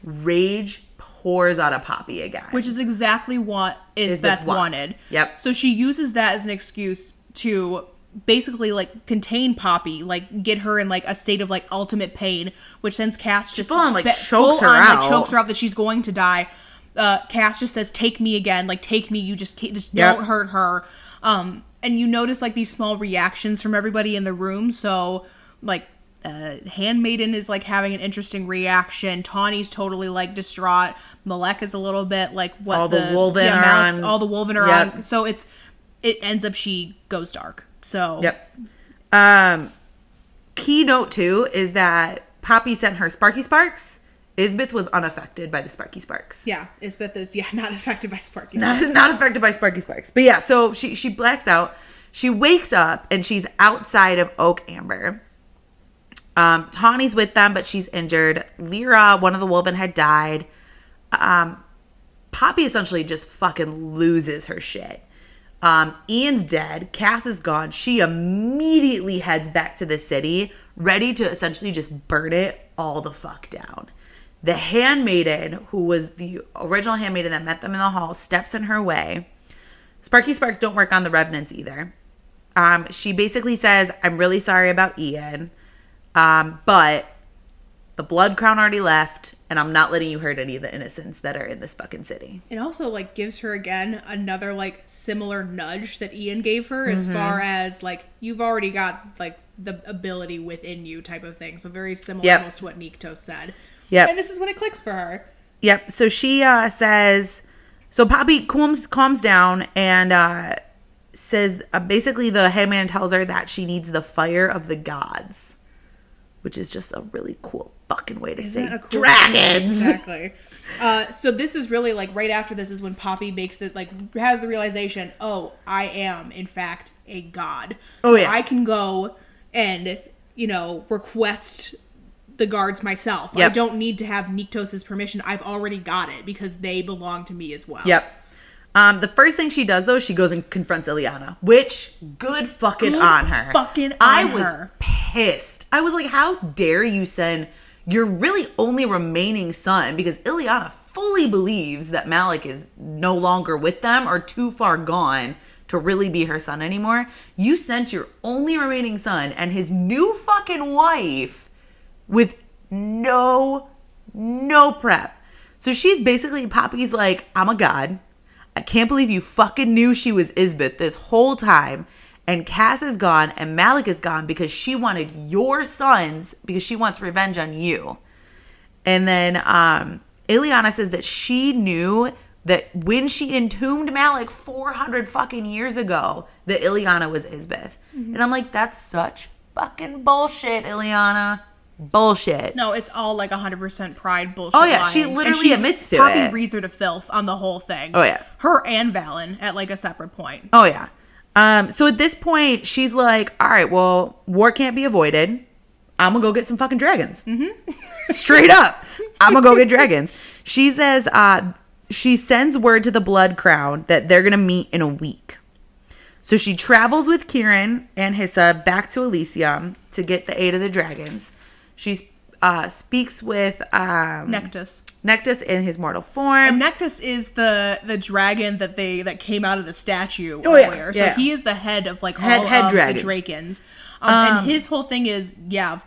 Rage pours out of Poppy again. which is exactly what Isbeth Isbeth wanted. Yep. So she uses that as an excuse to basically like contain Poppy, like get her in like a state of like ultimate pain, which sends Cass just full on, like, be- chokes her on, out. like chokes her out that she's going to die. Uh, Cass just says, "Take me again, like take me. You just just Yep. don't hurt her." Um, and you notice like these small reactions from everybody in the room. So like uh, Handmaiden is like having an interesting reaction. Tawny's totally like distraught. Malek is a little bit like what All the Wolven are mounts- on- all the Wolven are Yep. on. So it's it ends up she goes dark. So Yep. Um, keynote too is that Poppy sent her Sparky Sparks. Isbeth was unaffected by the Sparky Sparks. yeah, Isbeth is yeah [LAUGHS] not affected by Sparky. Not, not affected by Sparky Sparks. But yeah, so she she blacks out. She wakes up and she's outside of Oak Ambler. Um, Tawny's with them, but she's injured. Lyra, one of the Wolven, had died. Um, Poppy essentially just fucking loses her shit. Um, Ian's dead. Cass is gone. She immediately heads back to the city, ready to essentially just burn it all the fuck down. The handmaiden, who was the original handmaiden that met them in the hall, steps in her way. Sparky Sparks don't work on the Revenants either. Um, she basically says, I'm really sorry about Ian, um, but the Blood Crown already left, and I'm not letting you hurt any of the innocents that are in this fucking city. It also like gives her again another like similar nudge that Ian gave her as Mm-hmm. far as like you've already got like the ability within you type of thing. So very similar Yep. almost to what Nikto said. Yeah. And this is when it clicks for her. Yep. So she uh, says, so Poppy calms calms down and uh, says uh, basically the headman tells her that she needs the fire of the gods, which is just a really cool fucking way to Isn't say cool- dragons. Exactly. Uh, so this is really like right after this is when Poppy makes the like has the realization, oh, I am in fact a god. Oh, yeah. I can go and you know request the guards myself. I don't need to have Nyktos's permission. I've already got it because they belong to me as well. Yep. Um, the first thing she does though, she goes and confronts Eloana, which good fucking Good on her. fucking I was her. pissed. I was like, how dare you send your really only remaining son because Eloana fully believes that Malik is no longer with them or too far gone to really be her son anymore. You sent your only remaining son and his new fucking wife with no no prep. So she's basically Poppy's like, I'm a god. I can't believe you fucking knew she was Isbeth this whole time. And Cass is gone and Malik is gone because she wanted your sons because she wants revenge on you. And then um Eloana says that she knew that when she entombed Malec 400 fucking years ago, that Ileana was Isbeth. And I'm like, that's such fucking bullshit, Eloana. Bullshit. No, it's all like 100% pride bullshit. Oh, yeah, she lying. literally admits to Poppy it. reads her to filth on the whole thing. Oh, yeah. Her and Valyn at like a separate point. Oh yeah. Um, so at this point, she's like, "All right, well, war can't be avoided. I'm gonna go get some fucking dragons. Mm-hmm. [LAUGHS] Straight up, I'm gonna go get dragons." [LAUGHS] She says, uh, she sends word to the Blood Crown that they're gonna meet in a week. So she travels with Kieran and Hisa back to Iliseeum to get the aid of the dragons. She uh, speaks with um, Nektas. Nektas in his mortal form. And Nektas is the the dragon that they that came out of the statue Oh, yeah, earlier. So yeah. he is the head of like Head- all head of dragon. the Drakens. Um, and his whole thing is, yeah,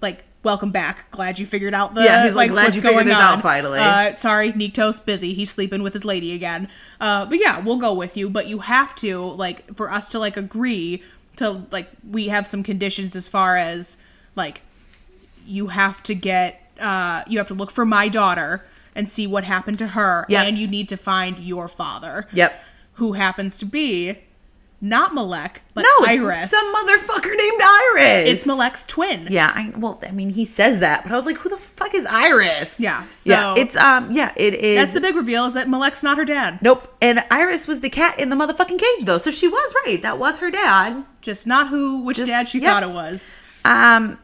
like welcome back. Glad you figured out the Yeah, he's like, "Glad what's you figured going this on." out finally. Uh, sorry, Nyktos busy. He's sleeping with his lady again. Uh, but yeah, we'll go with you. But you have to like for us to like agree to like we have some conditions as far as like you have to get uh you have to look for my daughter and see what happened to her Yep. and you need to find your father Yep. who happens to be not Malec but No, it's Ires some motherfucker named Ires. it's Malec's twin Yeah, I well, I mean, he says that, but I was like, who the fuck is Ires? Yeah, yeah, so- it's um, yeah, it is. that's the big reveal is that Malec's not her dad nope. And Ires was the cat in the motherfucking cage, though, so she was right. That was her dad. just not who which Just- dad she yep. thought it was Um,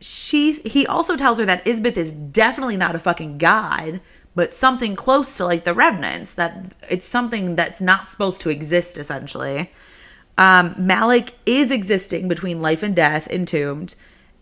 she he also tells her that Isbeth is definitely not a fucking god, but something close to like the revenants. That it's something that's not supposed to exist, essentially. Um, Malec is existing between life and death, entombed,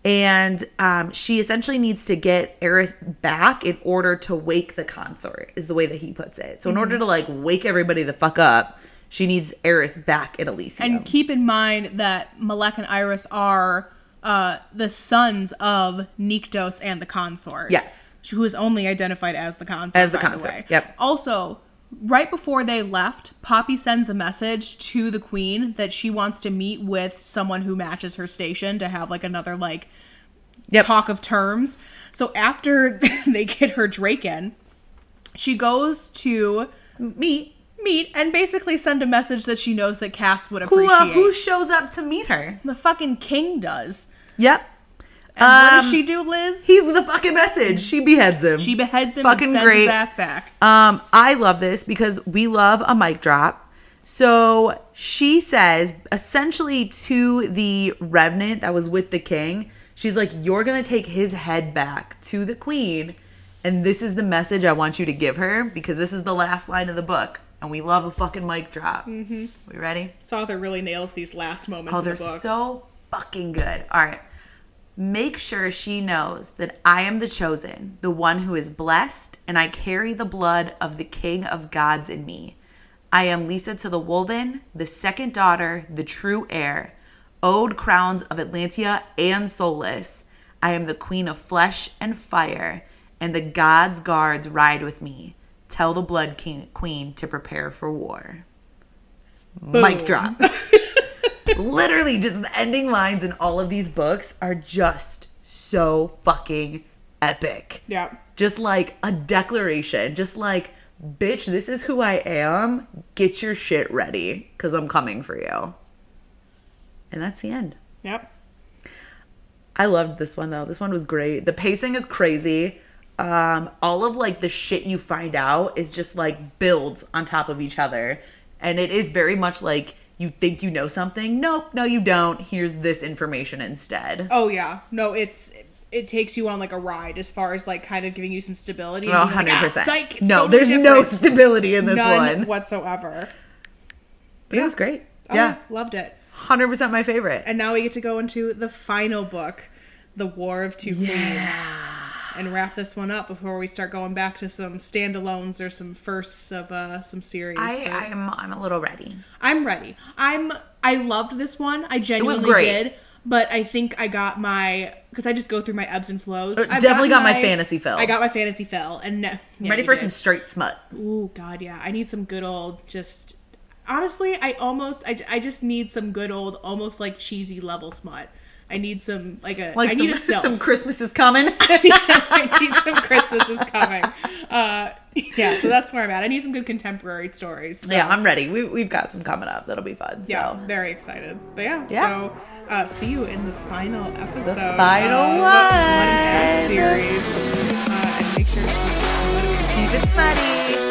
and um, she essentially needs to get Ires back in order to wake the consort. Is the way that he puts it. So in order to like wake everybody the fuck up, she needs Ires back in Iliseeum. and keep in mind that Malec and Ires are uh the sons of Nyktos and the consort yes, who is only identified as the consort. As the consort, way. yep. Also, right before they left, Poppy sends a message to the queen that she wants to meet with someone who matches her station to have like another like Yep. talk of terms. So after [LAUGHS] they get her Draken, she goes to Meet meet and basically send a message that she knows that Cass would who appreciate. uh, who shows up to meet her. the fucking king does. Yep. And what does Um, she do, Liz? He's the fucking message. She beheads him. She beheads him fucking and sends great. his ass back. Um, I love this because we love a mic drop. So she says essentially to the revenant that was with the king, she's like, You're gonna take his head back to the queen, and this is the message I want you to give her because this is the last line of the book. And we love a fucking mic drop. Mm-hmm. We ready? This author really nails these last moments Oh, in they're books. so fucking good. All right. Make sure she knows that I am the chosen, the one who is blessed, and I carry the blood of the King of gods in me. I am Liessa to the Wolven, the second daughter, the true heir, owed crowns of Atlantia and Solis. I am the queen of flesh and fire, and the gods' guards ride with me. Tell the blood king, queen to prepare for war. Mic drop. [LAUGHS] Literally, just the ending lines in all of these books are just so fucking epic. Yeah. Just like a declaration, just like, bitch, this is who I am. Get your shit ready because I'm coming for you. And that's the end. Yep. I loved this one though. This one was great. The pacing is crazy. Um, all of like the shit you find out is just like builds on top of each other. And it is very much like you think you know something. Nope, no, you don't. Here's this information instead. Oh yeah. No, it's it takes you on like a ride as far as like kind of giving you some stability. Oh, and being like, 100%. "Ah, psych, it's no, totally there's no stability in this None one. whatsoever. But it was great. Oh, yeah. loved it. 100% my favorite. And now we get to go into the final book, The War of Two Queens, and wrap this one up before we start going back to some standalones or some firsts of uh, some series. I, But I'm I'm a little ready. I'm ready. I'm I loved this one. I genuinely did. But I think I got my because I just go through my ebbs and flows. Uh, I've definitely got my fantasy fill. I got my fantasy fill, and no, yeah, ready for did. some straight smut. Ooh, God, yeah. I need some good old just. Honestly, I almost I, I just need some good old almost like cheesy level smut. I need some like a Like I some, need a [LAUGHS] self. some Christmas is coming. [LAUGHS] I need some Christmas is coming. Uh, yeah, so that's where I'm at. I need some good contemporary stories. So, yeah, I'm ready. We, we've got some coming up. That'll be fun. yeah, So. very excited. But yeah, Yeah. so uh, see you in the final episode. final of one. Series. Uh, and make sure to keep it Keep it smutty.